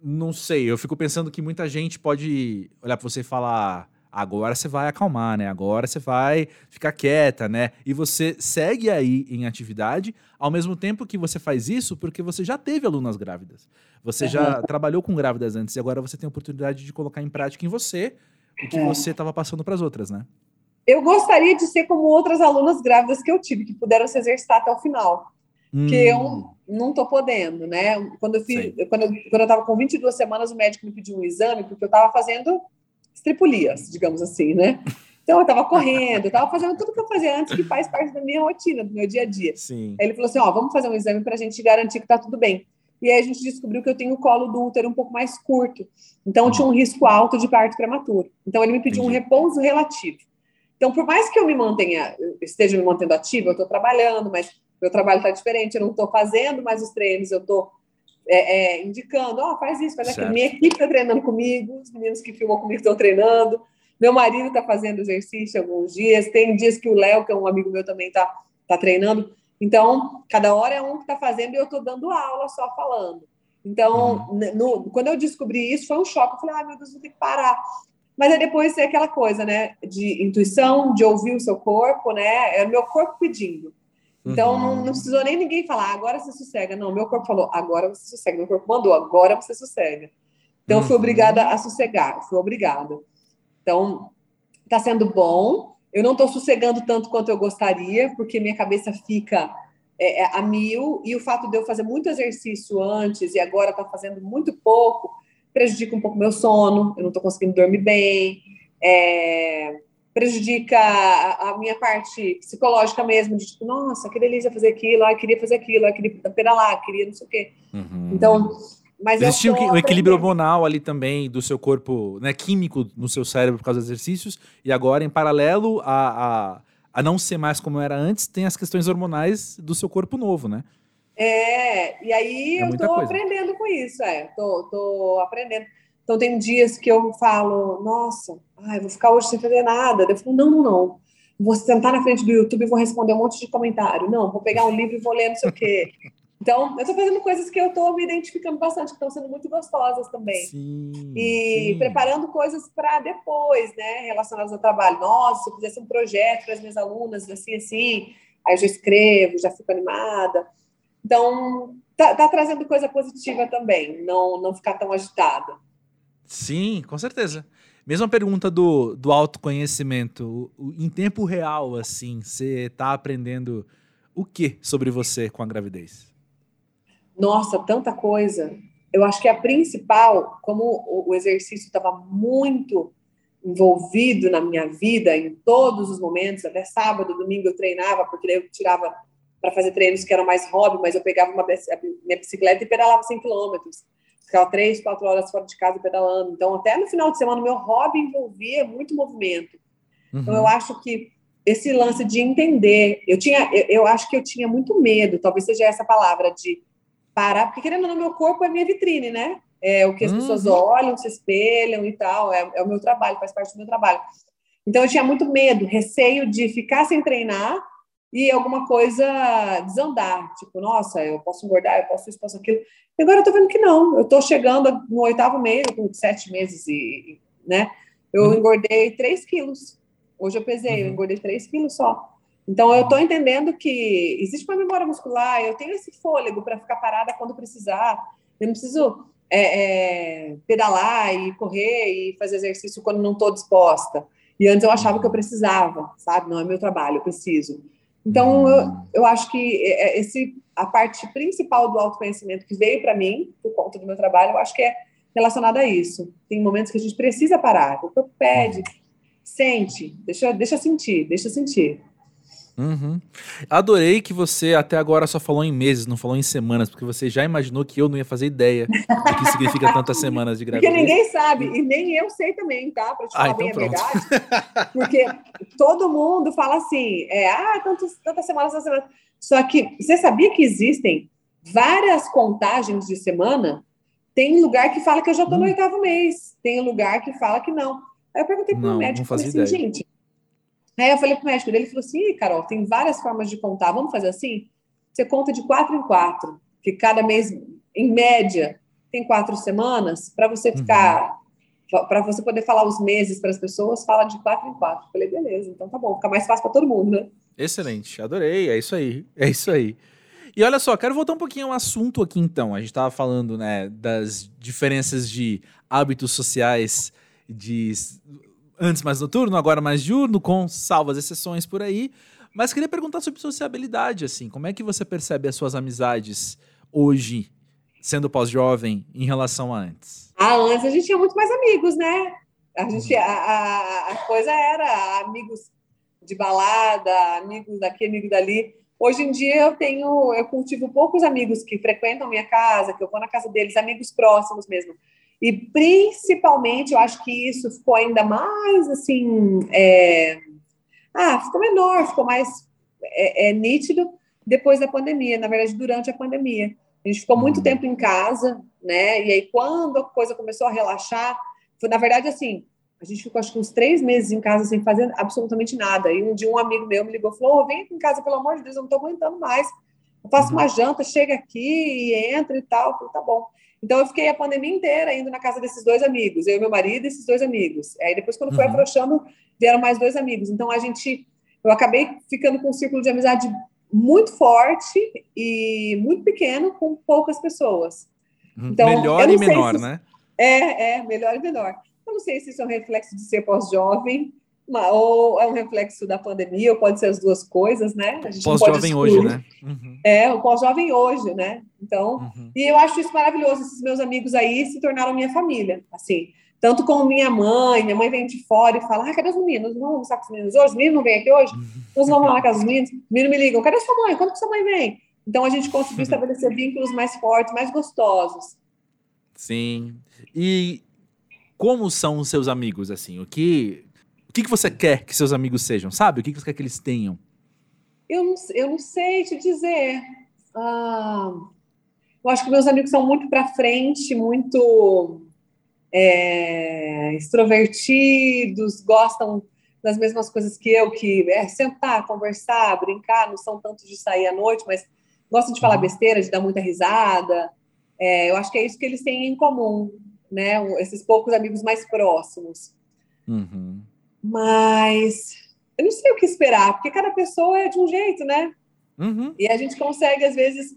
não sei, eu fico pensando que muita gente pode olhar para você e falar: agora você vai acalmar, né? Agora você vai ficar quieta, né? E você segue aí em atividade, ao mesmo tempo que você faz isso porque você já teve alunas grávidas. Você uhum. já trabalhou com grávidas antes e agora você tem a oportunidade de colocar em prática em você o que é. você estava passando para as outras, né? Eu gostaria de ser como outras alunas grávidas que eu tive, que puderam se exercitar até o final. Hum. Que eu não tô podendo, né? Quando eu fiz, quando eu, quando eu tava com 22 semanas, o médico me pediu um exame, porque eu tava fazendo estripulias, digamos assim, né? Então eu tava correndo, eu tava fazendo tudo que eu fazia antes, que faz parte da minha rotina, do meu dia a dia. Sim. Aí ele falou assim: ó, vamos fazer um exame para a gente garantir que tá tudo bem. E aí a gente descobriu que eu tenho o colo do útero um pouco mais curto. Então eu tinha um risco alto de parto prematuro. Então ele me pediu Entendi. um repouso relativo. Então, por mais que eu me mantenha, esteja me mantendo ativa, eu estou trabalhando, mas meu trabalho está diferente, eu não estou fazendo mais os treinos, eu estou é, é, indicando, ó, oh, faz isso, faz certo. aquilo. Minha equipe está treinando comigo, os meninos que filmam comigo estão treinando, meu marido está fazendo exercício alguns dias, tem dias que o Léo, que é um amigo meu, também está tá treinando. Então, cada hora é um que está fazendo e eu estou dando aula só falando. Então, uhum. no, quando eu descobri isso, foi um choque. Eu falei, ai, meu Deus, vou ter que parar. Mas aí depois é aquela coisa, né, de intuição, de ouvir o seu corpo, né, é o meu corpo pedindo. Então, uhum. não, não, precisou nem ninguém falar, agora você sossega. Não, meu corpo falou, agora você sossega. Meu corpo mandou, agora você sossega. Então, uhum. eu fui uhum. obrigada a sossegar, fui obrigada. Então, está sendo bom. Eu não estou sossegando tanto quanto eu gostaria, porque minha cabeça fica é, é, a mil, e o fato de eu fazer muito exercício antes e agora tá fazendo muito pouco prejudica um pouco meu sono, eu não estou conseguindo dormir bem. É, prejudica a, a, minha parte psicológica mesmo, de tipo, nossa, que delícia fazer aquilo, ah, queria fazer aquilo, ah, queria pedalar, queria não sei o quê. Uhum. Então, mas Existe um, equilíbrio hormonal ali também do seu corpo, né, químico no seu cérebro por causa dos exercícios, e agora, em paralelo a, a, a não ser mais como era antes, tem as questões hormonais do seu corpo novo, né? É, e aí é eu tô coisa. aprendendo com isso, é, tô, tô aprendendo. Então, tem dias que eu falo, nossa, ai, vou ficar hoje sem fazer nada. Eu falo, não, não, não. Vou sentar na frente do YouTube e vou responder um monte de comentário. Não, vou pegar um livro e vou ler não sei o quê. Então, eu estou fazendo coisas que eu estou me identificando bastante, que estão sendo muito gostosas também. Sim, e sim. preparando coisas para depois, né, relacionadas ao trabalho. Nossa, se eu fizesse um projeto para as minhas alunas, assim, assim, aí eu já escrevo, já fico animada. Então, tá, tá trazendo coisa positiva também, não, não ficar tão agitada. Sim, com certeza. Mesma pergunta do, do autoconhecimento. Em tempo real, assim, você está aprendendo o que sobre você com a gravidez? Nossa, tanta coisa. Eu acho que a principal, como o, o exercício estava muito envolvido na minha vida, em todos os momentos, até sábado, domingo eu treinava, porque eu tirava para fazer treinos que eram mais hobby, mas eu pegava uma, minha bicicleta e pedalava 100 quilômetros ficava três, quatro horas fora de casa pedalando. Então, até no final de semana, meu hobby envolvia muito movimento. Uhum. Então, eu acho que esse lance de entender, eu tinha, eu, eu, acho que eu tinha muito medo, talvez seja essa palavra de parar, porque querendo ou não, meu corpo é minha vitrine, né? é o que as uhum. pessoas olham, se espelham e tal. É, é o meu trabalho, faz parte do meu trabalho. Então eu tinha muito medo, receio de ficar sem treinar e alguma coisa desandar. Tipo, nossa, eu posso engordar, eu posso isso, posso aquilo. E agora eu tô vendo que não. Eu tô chegando no oitavo mês, com sete meses e, né? Eu uhum. engordei 3 quilos. Hoje eu pesei, uhum. eu engordei 3 quilos só. Então eu tô entendendo que existe uma memória muscular, eu tenho esse fôlego para ficar parada quando precisar. Eu não preciso é, é, pedalar e correr e fazer exercício quando não estou disposta. E antes eu achava que eu precisava, sabe? Não é meu trabalho, eu preciso. Então, eu, eu acho que é, é, esse, a parte principal do autoconhecimento que veio para mim, por conta do meu trabalho, eu acho que é relacionada a isso. Tem momentos que a gente precisa parar, o corpo pede, sente, deixa, deixa sentir, deixa sentir. Uhum. Adorei que você até agora só falou em meses, não falou em semanas, porque você já imaginou que eu não ia fazer ideia do que significa tantas [laughs] semanas de gravidez. Porque ninguém sabe, e nem eu sei também, tá? Pra te ah, falar ah, então bem pronto. a verdade. [laughs] Porque todo mundo fala assim, é, ah, tantas, tantas semanas, tantas semanas. Só que você sabia que existem várias contagens de semana? Tem lugar que fala que eu já tô no hum. oitavo mês, tem lugar que fala que não. Aí eu perguntei pro não, médico, não assim, gente, Aí eu falei pro médico ele falou assim, Carol, tem várias formas de contar, vamos fazer assim? Você conta de quatro em quatro, que cada mês, em média, tem quatro semanas, para você uhum. ficar, uhum. para você poder falar os meses para as pessoas, fala de quatro em quatro. Eu falei, beleza, então tá bom, fica mais fácil para todo mundo, né? Excelente, adorei, é isso aí, é isso aí. E olha só, quero voltar um pouquinho ao assunto aqui então. A gente estava falando, né, das diferenças de hábitos sociais de antes mais noturno, agora mais diurno, com salvas exceções por aí. Mas queria perguntar sobre sociabilidade, assim, como é que você percebe as suas amizades hoje, sendo pós-jovem, em relação a antes? Ah, antes a gente tinha muito mais amigos, né? A gente, a, a, a coisa era amigos de balada, amigos daqui, amigos dali. Hoje em dia eu tenho, eu cultivo poucos amigos que frequentam minha casa, que eu vou na casa deles, amigos próximos mesmo. E principalmente, eu acho que isso ficou ainda mais assim. É... Ah, ficou menor, ficou mais é, é, nítido depois da pandemia, na verdade, durante a pandemia. A gente ficou muito uhum. tempo em casa, né? E aí, quando a coisa começou a relaxar, foi, na verdade, assim, a gente ficou acho que uns três meses em casa sem fazer absolutamente nada. E um dia um amigo meu me ligou e falou: oh, vem aqui em casa, pelo amor de Deus, eu não estou aguentando mais. Eu faço uhum. uma janta, chega aqui e entra e tal. Eu falei, tá bom. Então, eu fiquei a pandemia inteira indo na casa desses dois amigos, eu e meu marido e esses dois amigos. Aí, depois, quando foi uhum. afrouxando, vieram mais dois amigos. Então, a gente, eu acabei ficando com um círculo de amizade muito forte e muito pequeno com poucas pessoas. Uhum. Então, melhor e menor, se... né? É, é, melhor e menor. Eu não sei se isso é um reflexo de ser pós-jovem, ou é um reflexo da pandemia, ou pode ser as duas coisas, né? Pós-jovem hoje, né? Uhum. É, o pós-jovem hoje, né? Então, uhum. e eu acho isso maravilhoso. Esses meus amigos aí se tornaram minha família, assim. Tanto com minha mãe, minha mãe vem de fora e fala: ah, cadê os meninos? Vamos almoçar com os meninos hoje? Os meninos não vêm aqui hoje? Uhum. Nós vamos lá na casa dos meninos? Os meninos me ligam: cadê sua mãe? Quando que sua mãe vem? Então, a gente conseguiu [laughs] estabelecer vínculos mais fortes, mais gostosos. Sim. E como são os seus amigos, assim? O que o que, que você quer que seus amigos sejam, sabe? O que, que você quer que eles tenham? Eu não, eu não sei te dizer. Ah, eu acho que meus amigos são muito para frente, muito é, extrovertidos, gostam das mesmas coisas que eu, que é sentar, conversar, brincar, não são tanto de sair à noite, mas gostam de falar uhum. besteira, de dar muita risada. É, eu acho que é isso que eles têm em comum, né? Esses poucos amigos mais próximos. Uhum. Mas eu não sei o que esperar, porque cada pessoa é de um jeito, né? Uhum. E a gente consegue, às vezes,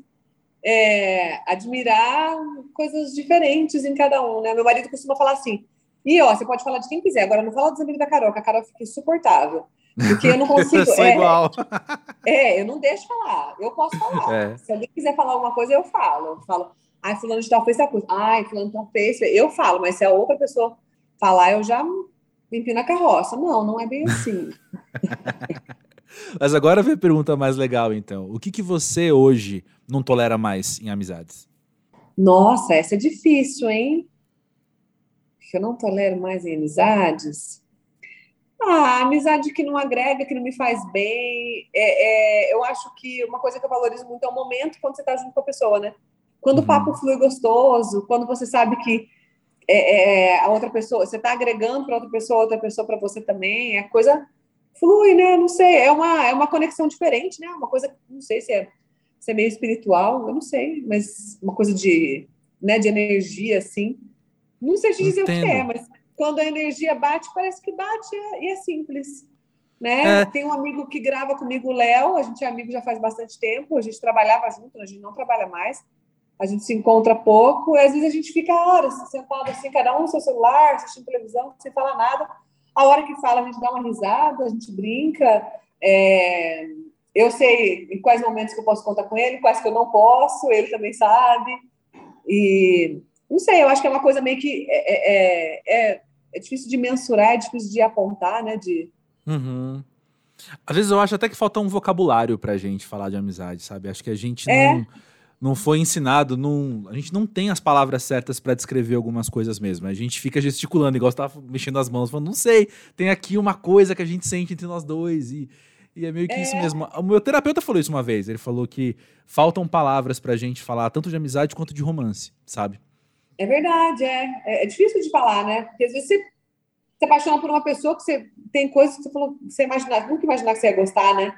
é, admirar coisas diferentes em cada um, né? Meu marido costuma falar assim, e ó, você pode falar de quem quiser, agora não fala dos amigos da Carol, que a Carol fica insuportável. Porque eu não [laughs] consigo. eu sou é, igual. É, eu não deixo falar. Eu posso falar. É. Se alguém quiser falar alguma coisa, eu falo. Eu falo, ai, fulano de tal fez essa coisa. Ai, fulano de tal fez. Eu falo, mas se a outra pessoa falar, eu já empina a carroça. Não, não é bem assim. [laughs] Mas agora vem a pergunta mais legal, então. O que, que você hoje não tolera mais em amizades? Nossa, essa é difícil, hein? Que eu não tolero mais em amizades? Ah, amizade que não agrega, que não me faz bem. É, é, eu acho que uma coisa que eu valorizo muito é o momento quando você está junto com a pessoa, né? Quando uhum. o papo flui gostoso, quando você sabe que é, é, a outra pessoa, você está agregando para outra pessoa, outra pessoa para você também, a coisa flui, né? Não sei, é uma, é uma conexão diferente, né? Uma coisa, não sei se é, se é meio espiritual, eu não sei, mas uma coisa de, né, de energia, assim. Não sei te dizer Entendo. o que é, mas quando a energia bate, parece que bate e é, é simples. Né? É. Tem um amigo que grava comigo, o Léo, a gente é amigo já faz bastante tempo, a gente trabalhava junto, a gente não trabalha mais, a gente se encontra pouco, e às vezes a gente fica horas sentado assim, cada um no seu celular, assistindo televisão, sem falar nada. A hora que fala, a gente dá uma risada, a gente brinca. É... Eu sei em quais momentos que eu posso contar com ele, quais que eu não posso, ele também sabe. E não sei, eu acho que é uma coisa meio que é, é, é, é difícil de mensurar, é difícil de apontar, né? De... Uhum. Às vezes eu acho até que falta um vocabulário pra gente falar de amizade, sabe? Acho que a gente é. Não foi ensinado, não, a gente não tem as palavras certas para descrever algumas coisas mesmo. A gente fica gesticulando, igual você tava mexendo as mãos, falando, não sei, tem aqui uma coisa que a gente sente entre nós dois e, e é meio que é. isso mesmo. O meu terapeuta falou isso uma vez, ele falou que faltam palavras pra gente falar tanto de amizade quanto de romance, sabe? É verdade, é. É, é difícil de falar, né? Porque às vezes você se apaixona por uma pessoa que você tem coisas que você falou, você imaginar, nunca imaginar que você ia gostar, né?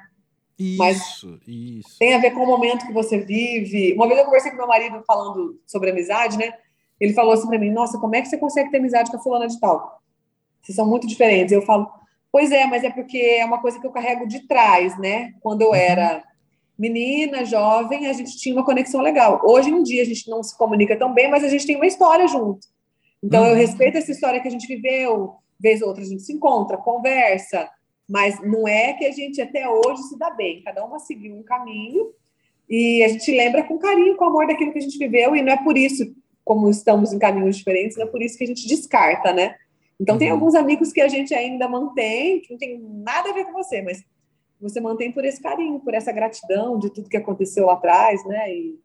Isso, Mas isso. Tem a ver com o momento que você vive. Uma vez eu conversei com meu marido falando sobre amizade, né? Ele falou assim para mim: Nossa, como é que você consegue ter amizade com a fulana de tal? Vocês são muito diferentes. Eu falo: Pois é, mas é porque é uma coisa que eu carrego de trás, né? Quando eu uhum. era menina, jovem, a gente tinha uma conexão legal. Hoje em dia a gente não se comunica tão bem, mas a gente tem uma história junto. Então uhum. eu respeito essa história que a gente viveu. Vez ou outra a gente se encontra, conversa, mas não é que a gente até hoje se dá bem, cada uma seguiu um caminho e a gente lembra com carinho, com amor daquilo que a gente viveu, e não é por isso, como estamos em caminhos diferentes, não é por isso que a gente descarta, né? Então, tem uhum. alguns amigos que a gente ainda mantém, que não tem nada a ver com você, mas você mantém por esse carinho, por essa gratidão de tudo que aconteceu lá atrás, né? E,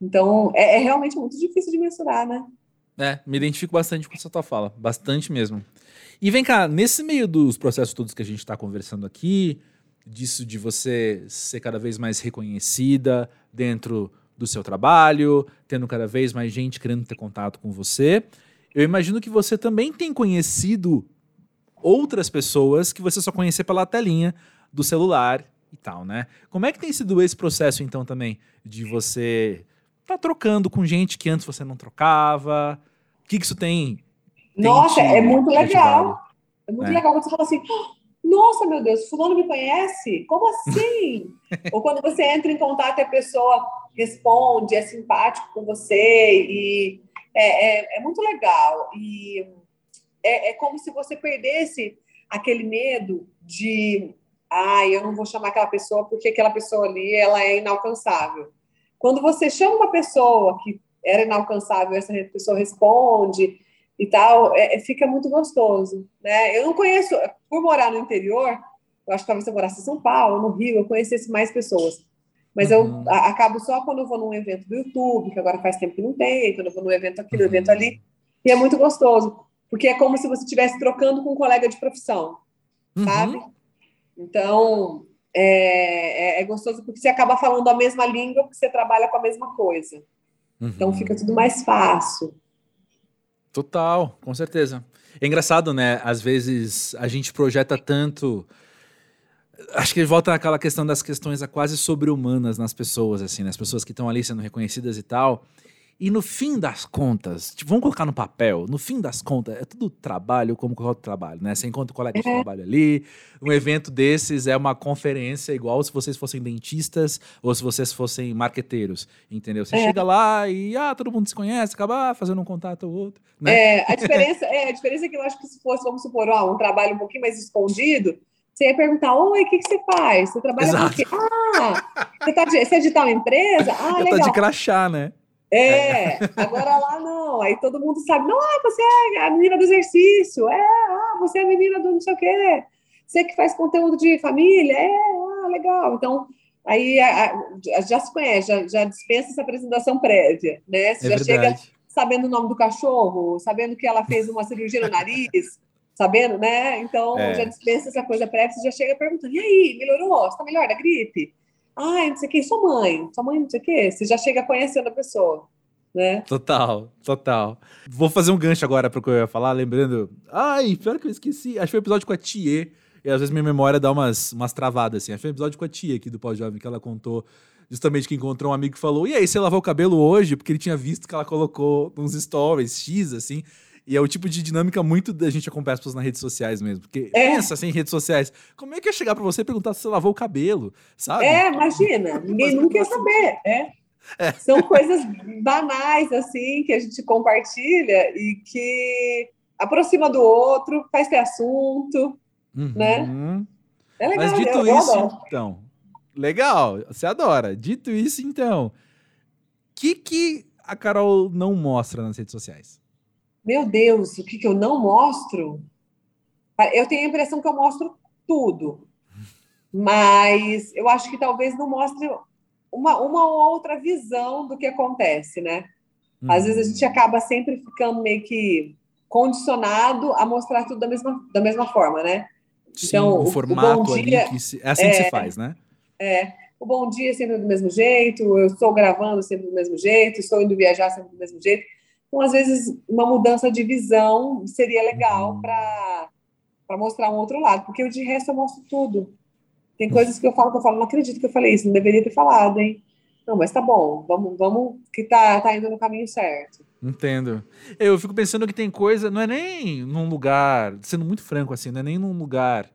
então, é, é realmente muito difícil de mensurar, né? É, me identifico bastante com essa tua fala, bastante mesmo. E vem cá, nesse meio dos processos todos que a gente está conversando aqui, disso de você ser cada vez mais reconhecida dentro do seu trabalho, tendo cada vez mais gente querendo ter contato com você, eu imagino que você também tem conhecido outras pessoas que você só conhecia pela telinha do celular e tal, né? Como é que tem sido esse processo então também de você tá trocando com gente que antes você não trocava? O que, que isso tem nossa, é muito legal. É muito é. legal quando você fala assim, nossa, meu Deus, fulano me conhece? Como assim? [laughs] Ou quando você entra em contato e a pessoa responde, é simpático com você e é, é, é muito legal. E é, é, como se você perdesse aquele medo de, ai, ah, eu não vou chamar aquela pessoa porque aquela pessoa ali ela é inalcançável. Quando você chama uma pessoa que era inalcançável, essa pessoa responde, e tal, é, é, fica muito gostoso, né? Eu não conheço, por morar no interior, eu acho que talvez eu morasse em São Paulo, no Rio, eu conhecesse mais pessoas. Mas uhum. eu a, acabo só quando eu vou num evento do YouTube, que agora faz tempo que não tem, quando eu vou num evento aqui, no uhum. evento ali, e é muito gostoso, porque é como se você estivesse trocando com um colega de profissão, uhum. sabe? Então, é, é, é, gostoso porque você acaba falando a mesma língua, porque você trabalha com a mesma coisa. Então, fica tudo mais fácil. Total, com certeza. É engraçado, né? Às vezes a gente projeta tanto. Acho que volta naquela questão das questões quase sobre-humanas nas pessoas, assim, nas né? pessoas que estão ali sendo reconhecidas e tal. E no fim das contas, tipo, vamos colocar no papel, no fim das contas, é tudo trabalho como qualquer outro trabalho, né? Você encontra um colega de é. trabalho ali, um evento desses é uma conferência igual se vocês fossem dentistas ou se vocês fossem marqueteiros, entendeu? Você é. chega lá e, ah, todo mundo se conhece, acaba fazendo um contato ou outro, né? É, a diferença, é, a diferença é que eu acho que se fosse, vamos supor, ó, um trabalho um pouquinho mais escondido, você ia perguntar, oi, o que, que você faz? Você trabalha Exato. com o quê? Ah, você, tá de, você é de tal empresa? Ah, eu legal. Tá de crachá, né? É, agora lá não. Aí todo mundo sabe, não, ah, você é a menina do exercício, é, ah, você é a menina do não sei o quê, você que faz conteúdo de família, é, ah, legal. Então, aí a, a, já se conhece, já, já, dispensa essa apresentação prévia, né? Você é já verdade. chega sabendo o nome do cachorro, sabendo que ela fez uma cirurgia no nariz, sabendo, né? Então, é. já dispensa essa coisa prévia, você já chega perguntando, e aí, melhorou? Você tá melhor da gripe? Ai, não sei o que, sua mãe, sua mãe, não sei o que. Você já chega conhecendo a pessoa. Né? Total, total. Vou fazer um gancho agora para o que eu ia falar, lembrando. Ai, pior que eu esqueci. Acho que foi um episódio com a Tia. E às vezes minha memória dá umas, umas travadas, assim. Acho que foi um episódio com a Tia aqui do Pós-Jovem que ela contou justamente que encontrou um amigo que falou: E aí, você lavou o cabelo hoje? Porque ele tinha visto que ela colocou uns stories X, assim. E é o tipo de dinâmica muito da gente acompanhar as pessoas nas redes sociais mesmo. Porque é. pensa assim redes sociais. Como é que é chegar para você e perguntar se você lavou o cabelo? Sabe? É, imagina. [laughs] Ninguém nunca quer saber. É. É. São coisas banais, assim, que a gente compartilha e que aproxima do outro, faz ter assunto, uhum. né? É legal, Mas dito eu, isso, eu então, legal, você adora. Dito isso, então, o que, que a Carol não mostra nas redes sociais? Meu Deus, o que, que eu não mostro? Eu tenho a impressão que eu mostro tudo, mas eu acho que talvez não mostre uma, uma ou outra visão do que acontece, né? Hum. Às vezes a gente acaba sempre ficando meio que condicionado a mostrar tudo da mesma, da mesma forma, né? Sim, então, o, formato o dia, ali, se, é assim é, que se faz, né? É, o bom dia é sempre do mesmo jeito, eu estou gravando sempre do mesmo jeito, estou indo viajar sempre do mesmo jeito. Então, às vezes, uma mudança de visão seria legal uhum. para mostrar um outro lado, porque de resto eu mostro tudo. Tem coisas que eu falo que eu falo, não acredito que eu falei isso, não deveria ter falado, hein? Não, mas tá bom, vamos, vamos que tá, tá indo no caminho certo. Entendo. Eu fico pensando que tem coisa, não é nem num lugar, sendo muito franco assim, não é nem num lugar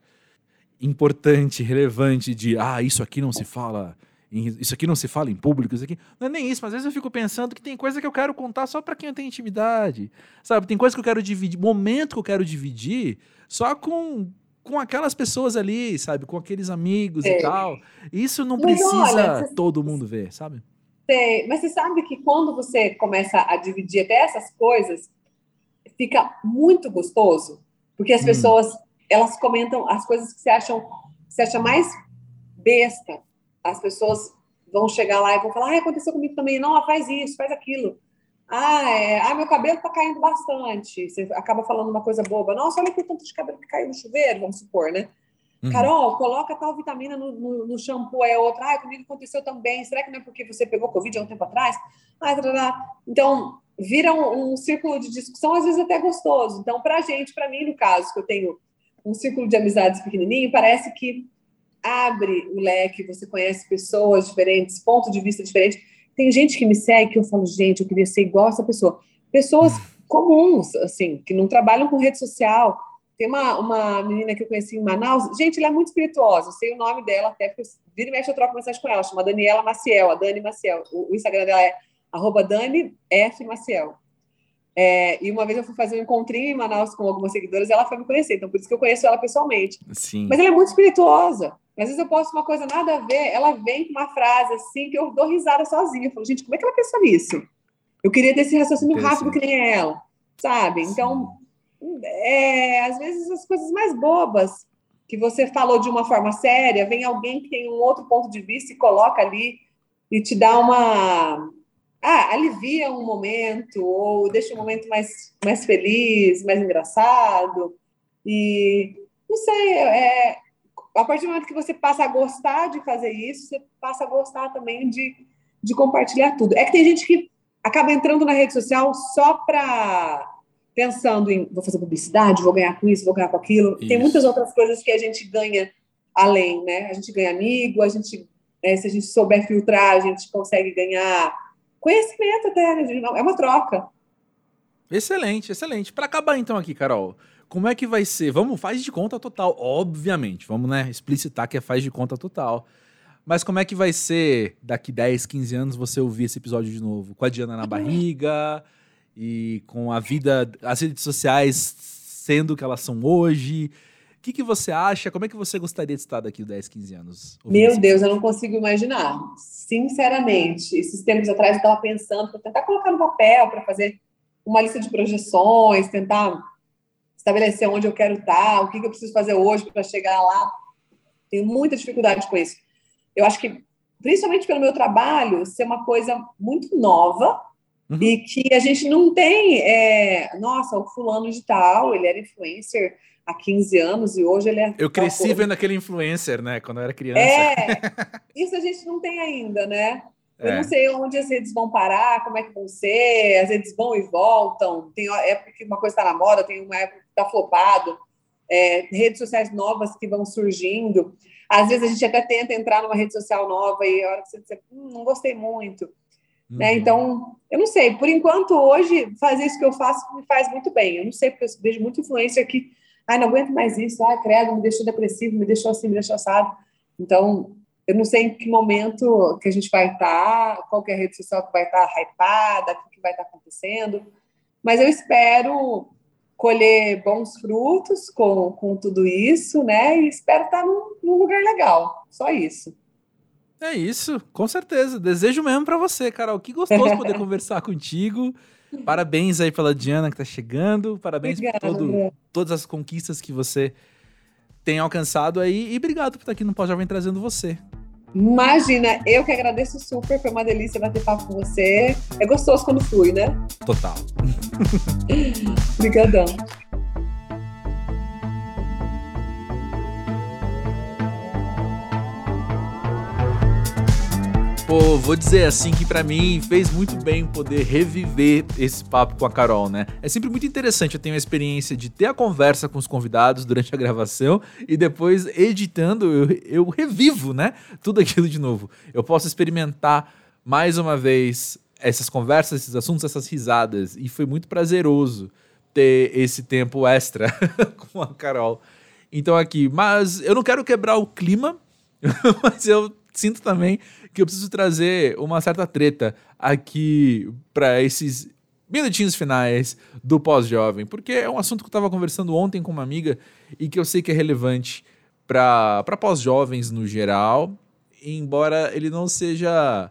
importante, relevante de, ah, isso aqui não se fala, isso aqui não se fala em público, isso aqui. Não é nem isso, mas às vezes eu fico pensando que tem coisa que eu quero contar só para quem eu tenho intimidade. Sabe, tem coisa que eu quero dividir, momento que eu quero dividir só com com aquelas pessoas ali, sabe? Com aqueles amigos é. e tal. Isso não mas precisa olha, todo mundo ver, sabe? É, mas você sabe que quando você começa a dividir até essas coisas, fica muito gostoso, porque as hum. pessoas elas comentam as coisas que você acham que você acha mais besta. As pessoas vão chegar lá e vão falar: ah, aconteceu comigo também. Não, faz isso, faz aquilo. Ah, é, ah, meu cabelo tá caindo bastante. Você acaba falando uma coisa boba. Nossa, olha que tanto de cabelo que caiu no chuveiro, vamos supor, né? Uhum. Carol, coloca tal vitamina no, no, no, shampoo, é outra. Ah, comigo aconteceu também. Será que não é porque você pegou Covid há um tempo atrás? Ah, tarará. Então, vira um, um, círculo de discussão, às vezes até gostoso. Então, pra gente, para mim, no caso, que eu tenho um círculo de amizades pequenininho, parece que abre o leque, você conhece pessoas diferentes, pontos de vista diferentes tem gente que me segue que eu falo, gente, eu queria ser igual essa pessoa. Pessoas comuns, assim, que não trabalham com rede social. Tem uma, uma menina que eu conheci em Manaus, gente, ela é muito espirituosa, eu sei o nome dela até, porque vira e mexe eu troco mensagem com ela, chama Daniela Maciel, a Dani Maciel. O, o Instagram dela é arroba Dani F. Maciel. É, e uma vez eu fui fazer um encontrinho em Manaus com algumas seguidoras e ela foi me conhecer, então por isso que eu conheço ela pessoalmente. Sim. Mas ela é muito espirituosa. Às vezes eu posto uma coisa nada a ver, ela vem com uma frase assim que eu dou risada sozinha. Eu falo, gente, como é que ela pensa nisso? Eu queria ter esse raciocínio rápido que nem ela, sabe? Então, é, às vezes as coisas mais bobas que você falou de uma forma séria, vem alguém que tem um outro ponto de vista e coloca ali e te dá uma. Ah, alivia um momento, ou deixa um momento mais, mais feliz, mais engraçado. E não sei, é, a partir do momento que você passa a gostar de fazer isso, você passa a gostar também de, de compartilhar tudo. É que tem gente que acaba entrando na rede social só para pensando em vou fazer publicidade, vou ganhar com isso, vou ganhar com aquilo. Isso. Tem muitas outras coisas que a gente ganha além, né? A gente ganha amigo, a gente, é, se a gente souber filtrar, a gente consegue ganhar conhecimento até, né? é uma troca. Excelente, excelente. Para acabar então aqui, Carol, como é que vai ser? Vamos, faz de conta total, obviamente. Vamos, né, explicitar que é faz de conta total. Mas como é que vai ser daqui 10, 15 anos você ouvir esse episódio de novo? Com a Diana na barriga e com a vida, as redes sociais sendo o que elas são hoje. O que, que você acha? Como é que você gostaria de estar daqui 10, 15 anos? Meu Deus, eu não consigo imaginar. Sinceramente, esses tempos atrás eu estava pensando para tentar colocar no papel, para fazer uma lista de projeções, tentar estabelecer onde eu quero estar, o que, eu preciso fazer hoje para chegar lá. Tenho muita dificuldade com isso. Eu acho que, principalmente pelo meu trabalho, ser uma coisa muito nova uhum. e que a gente não tem. É, nossa, o fulano de tal, ele era influencer há 15 anos e hoje ele é. Eu cresci vendo aquele influencer, né, quando eu era criança. É. [laughs] Isso a gente não tem ainda, né? Eu é. não sei onde as redes vão parar, como é que vão ser, as redes vão e voltam. Tem época que uma coisa está na moda, tem uma época que está flopado, é, redes sociais novas que vão surgindo. Às vezes a gente até tenta entrar numa rede social nova e a hora que você diz, hum, não gostei muito. Né? Uhum. Né? Então, eu não sei, por enquanto, hoje, fazer isso que eu faço me faz muito bem. Eu não sei, porque eu vejo muito influência que, ai, não aguento mais isso, ai, credo, me deixou depressivo, me deixou assim, me deixou assado. Então, eu não sei em que momento que a gente vai estar, qual é a rede social que vai estar hypada, o que vai estar acontecendo, mas eu espero colher bons frutos com, com tudo isso, né? E espero estar num, num lugar legal, só isso. É isso, com certeza. Desejo mesmo para você, Carol. Que gostoso [laughs] poder conversar contigo. Parabéns aí pela Diana que tá chegando. Parabéns Obrigada, por todo, todas as conquistas que você tem alcançado aí. E obrigado por estar aqui no Pós-Jovem trazendo você. Imagina, eu que agradeço super, foi uma delícia bater papo com você. É gostoso quando flui, né? Total. [laughs] Obrigadão. Pô, vou dizer assim que para mim fez muito bem poder reviver esse papo com a Carol, né? É sempre muito interessante, eu tenho a experiência de ter a conversa com os convidados durante a gravação e depois editando eu, eu revivo, né? Tudo aquilo de novo. Eu posso experimentar mais uma vez essas conversas, esses assuntos, essas risadas e foi muito prazeroso ter esse tempo extra [laughs] com a Carol. Então aqui, mas eu não quero quebrar o clima, [laughs] mas eu [laughs] sinto também que eu preciso trazer uma certa treta aqui para esses minutinhos finais do pós-jovem, porque é um assunto que eu estava conversando ontem com uma amiga e que eu sei que é relevante para pós-jovens no geral, embora ele não seja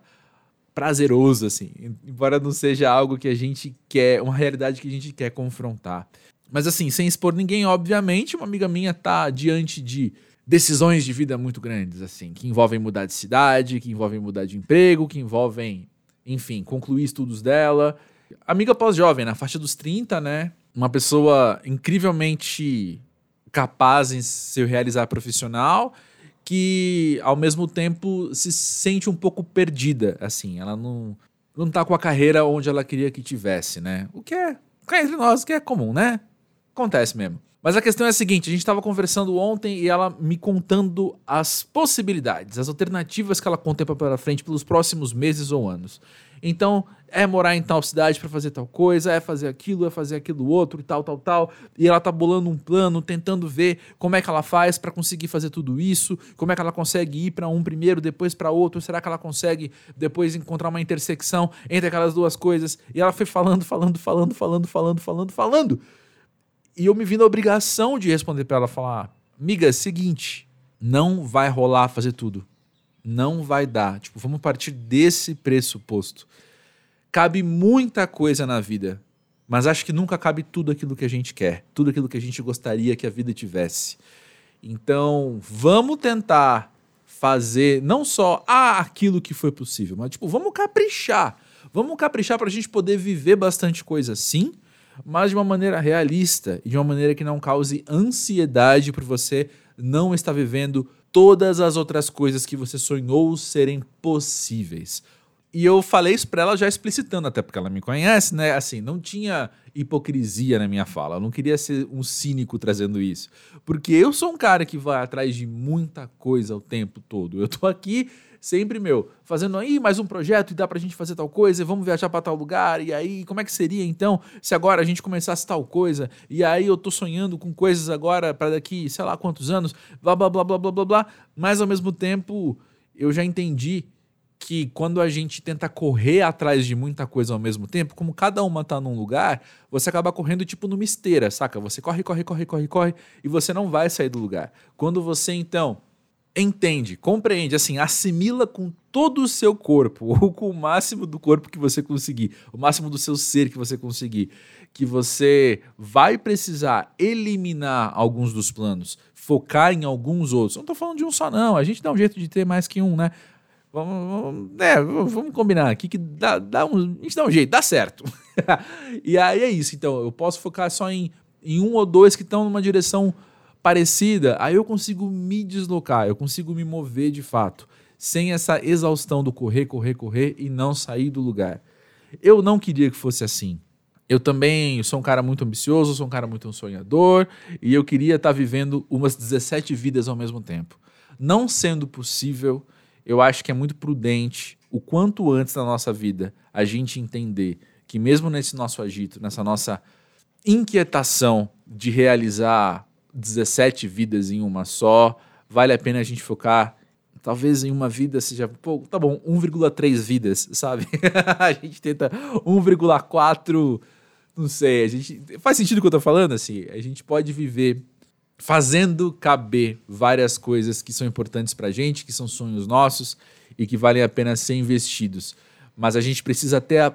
prazeroso assim, embora não seja algo que a gente quer, uma realidade que a gente quer confrontar. Mas assim, sem expor ninguém, obviamente, uma amiga minha tá diante de decisões de vida muito grandes, assim, que envolvem mudar de cidade, que envolvem mudar de emprego, que envolvem, enfim, concluir estudos dela. Amiga pós-jovem, na faixa dos 30, né? Uma pessoa incrivelmente capaz em se realizar profissional, que ao mesmo tempo se sente um pouco perdida, assim, ela não não tá com a carreira onde ela queria que tivesse, né? O que é, cá entre nós, o que é comum, né? Acontece mesmo. Mas a questão é a seguinte: a gente estava conversando ontem e ela me contando as possibilidades, as alternativas que ela contempla pela frente pelos próximos meses ou anos. Então, é morar em tal cidade para fazer tal coisa, é fazer aquilo, é fazer aquilo outro e tal, tal, tal. E ela tá bolando um plano, tentando ver como é que ela faz para conseguir fazer tudo isso, como é que ela consegue ir para um primeiro, depois para outro, será que ela consegue depois encontrar uma intersecção entre aquelas duas coisas? E ela foi falando, falando, falando, falando, falando, falando, falando. E eu me vi na obrigação de responder para ela, falar, amiga, é seguinte, não vai rolar fazer tudo. Não vai dar. Tipo, vamos partir desse pressuposto. Cabe muita coisa na vida, mas acho que nunca cabe tudo aquilo que a gente quer, tudo aquilo que a gente gostaria que a vida tivesse. Então, vamos tentar fazer não só ah, aquilo que foi possível, mas tipo, vamos caprichar. Vamos caprichar para a gente poder viver bastante coisa sim, mas de uma maneira realista e de uma maneira que não cause ansiedade por você não estar vivendo todas as outras coisas que você sonhou serem possíveis. E eu falei isso pra ela já explicitando, até porque ela me conhece, né? Assim, não tinha hipocrisia na minha fala. Eu não queria ser um cínico trazendo isso. Porque eu sou um cara que vai atrás de muita coisa o tempo todo. Eu tô aqui sempre, meu, fazendo aí mais um projeto e dá pra gente fazer tal coisa, e vamos viajar para tal lugar, e aí como é que seria então se agora a gente começasse tal coisa, e aí eu tô sonhando com coisas agora para daqui, sei lá quantos anos, blá blá blá blá blá blá blá, mas ao mesmo tempo eu já entendi que quando a gente tenta correr atrás de muita coisa ao mesmo tempo, como cada uma tá num lugar, você acaba correndo tipo numa esteira, saca? Você corre, corre, corre, corre, corre e você não vai sair do lugar. Quando você então entende, compreende, assim, assimila com todo o seu corpo, [laughs] ou com o máximo do corpo que você conseguir, o máximo do seu ser que você conseguir, que você vai precisar eliminar alguns dos planos, focar em alguns outros. Não estou falando de um só, não. A gente dá um jeito de ter mais que um, né? Vamos, vamos, é, vamos combinar aqui que dá, dá um, a gente dá um jeito, dá certo. [laughs] e aí é isso. Então, eu posso focar só em, em um ou dois que estão numa direção parecida, aí eu consigo me deslocar, eu consigo me mover de fato. sem essa exaustão do correr, correr, correr e não sair do lugar. Eu não queria que fosse assim. Eu também sou um cara muito ambicioso, sou um cara muito sonhador e eu queria estar tá vivendo umas 17 vidas ao mesmo tempo. Não sendo possível, eu acho que é muito prudente o quanto antes da nossa vida a gente entender que mesmo nesse nosso agito, nessa nossa inquietação de realizar 17 vidas em uma só, vale a pena a gente focar talvez em uma vida seja, pô, tá bom, 1,3 vidas, sabe? [laughs] a gente tenta 1,4 não sei, a gente. Faz sentido o que eu tô falando? Assim, a gente pode viver fazendo caber várias coisas que são importantes pra gente, que são sonhos nossos e que valem a pena ser investidos. Mas a gente precisa ter a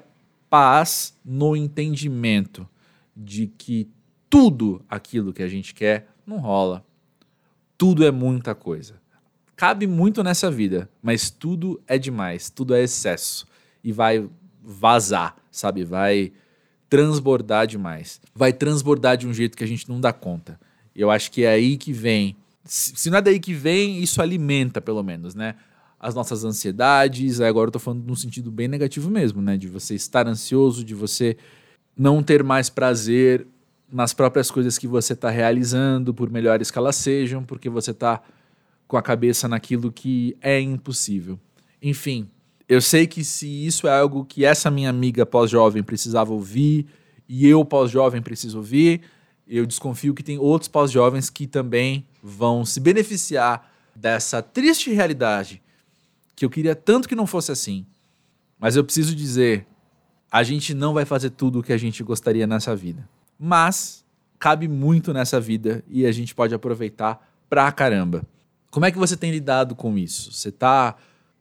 paz no entendimento de que tudo aquilo que a gente quer não rola. Tudo é muita coisa. Cabe muito nessa vida, mas tudo é demais, tudo é excesso e vai vazar, sabe? Vai transbordar demais. Vai transbordar de um jeito que a gente não dá conta. Eu acho que é aí que vem. Se não é daí que vem, isso alimenta, pelo menos, né? As nossas ansiedades. Agora eu tô falando num sentido bem negativo mesmo, né? De você estar ansioso, de você não ter mais prazer nas próprias coisas que você está realizando, por melhores que elas sejam, porque você está com a cabeça naquilo que é impossível. Enfim, eu sei que se isso é algo que essa minha amiga pós-jovem precisava ouvir e eu pós-jovem preciso ouvir, eu desconfio que tem outros pós-jovens que também vão se beneficiar dessa triste realidade que eu queria tanto que não fosse assim. Mas eu preciso dizer, a gente não vai fazer tudo o que a gente gostaria nessa vida. Mas cabe muito nessa vida e a gente pode aproveitar pra caramba. Como é que você tem lidado com isso? Você tá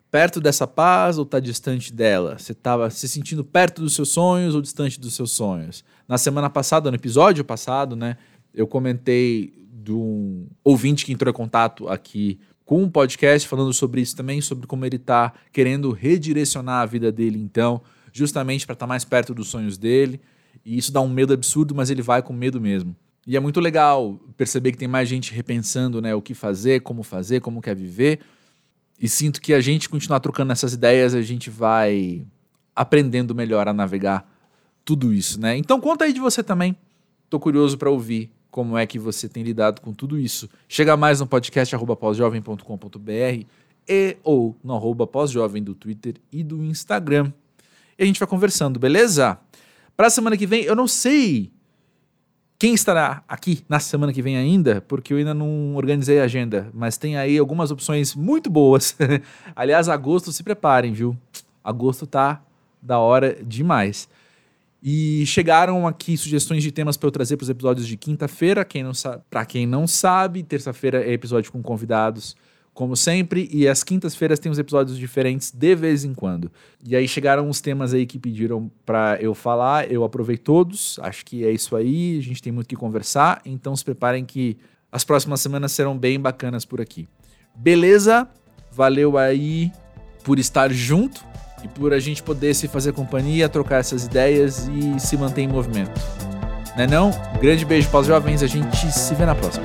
perto dessa paz ou está distante dela? Você estava se sentindo perto dos seus sonhos ou distante dos seus sonhos? Na semana passada, no episódio passado, né, eu comentei de um ouvinte que entrou em contato aqui com um podcast falando sobre isso também, sobre como ele está querendo redirecionar a vida dele, então, justamente para estar tá mais perto dos sonhos dele. E isso dá um medo absurdo, mas ele vai com medo mesmo. E é muito legal perceber que tem mais gente repensando né, o que fazer, como fazer, como quer viver. E sinto que a gente continuar trocando essas ideias, a gente vai aprendendo melhor a navegar tudo isso, né? Então conta aí de você também. Tô curioso para ouvir como é que você tem lidado com tudo isso. Chega mais no podcast pósjovem.com.br e ou no arroba pós-jovem do Twitter e do Instagram. E a gente vai conversando, beleza? Para a semana que vem, eu não sei quem estará aqui na semana que vem ainda, porque eu ainda não organizei a agenda, mas tem aí algumas opções muito boas. [laughs] Aliás, agosto se preparem, viu? Agosto tá da hora demais. E chegaram aqui sugestões de temas para eu trazer para os episódios de quinta-feira. Quem não sabe, para quem não sabe, terça-feira é episódio com convidados como sempre, e às quintas-feiras tem uns episódios diferentes de vez em quando. E aí chegaram uns temas aí que pediram para eu falar, eu aprovei todos, acho que é isso aí, a gente tem muito que conversar, então se preparem que as próximas semanas serão bem bacanas por aqui. Beleza? Valeu aí por estar junto e por a gente poder se fazer companhia, trocar essas ideias e se manter em movimento. Né não? Grande beijo para os jovens, a gente se vê na próxima.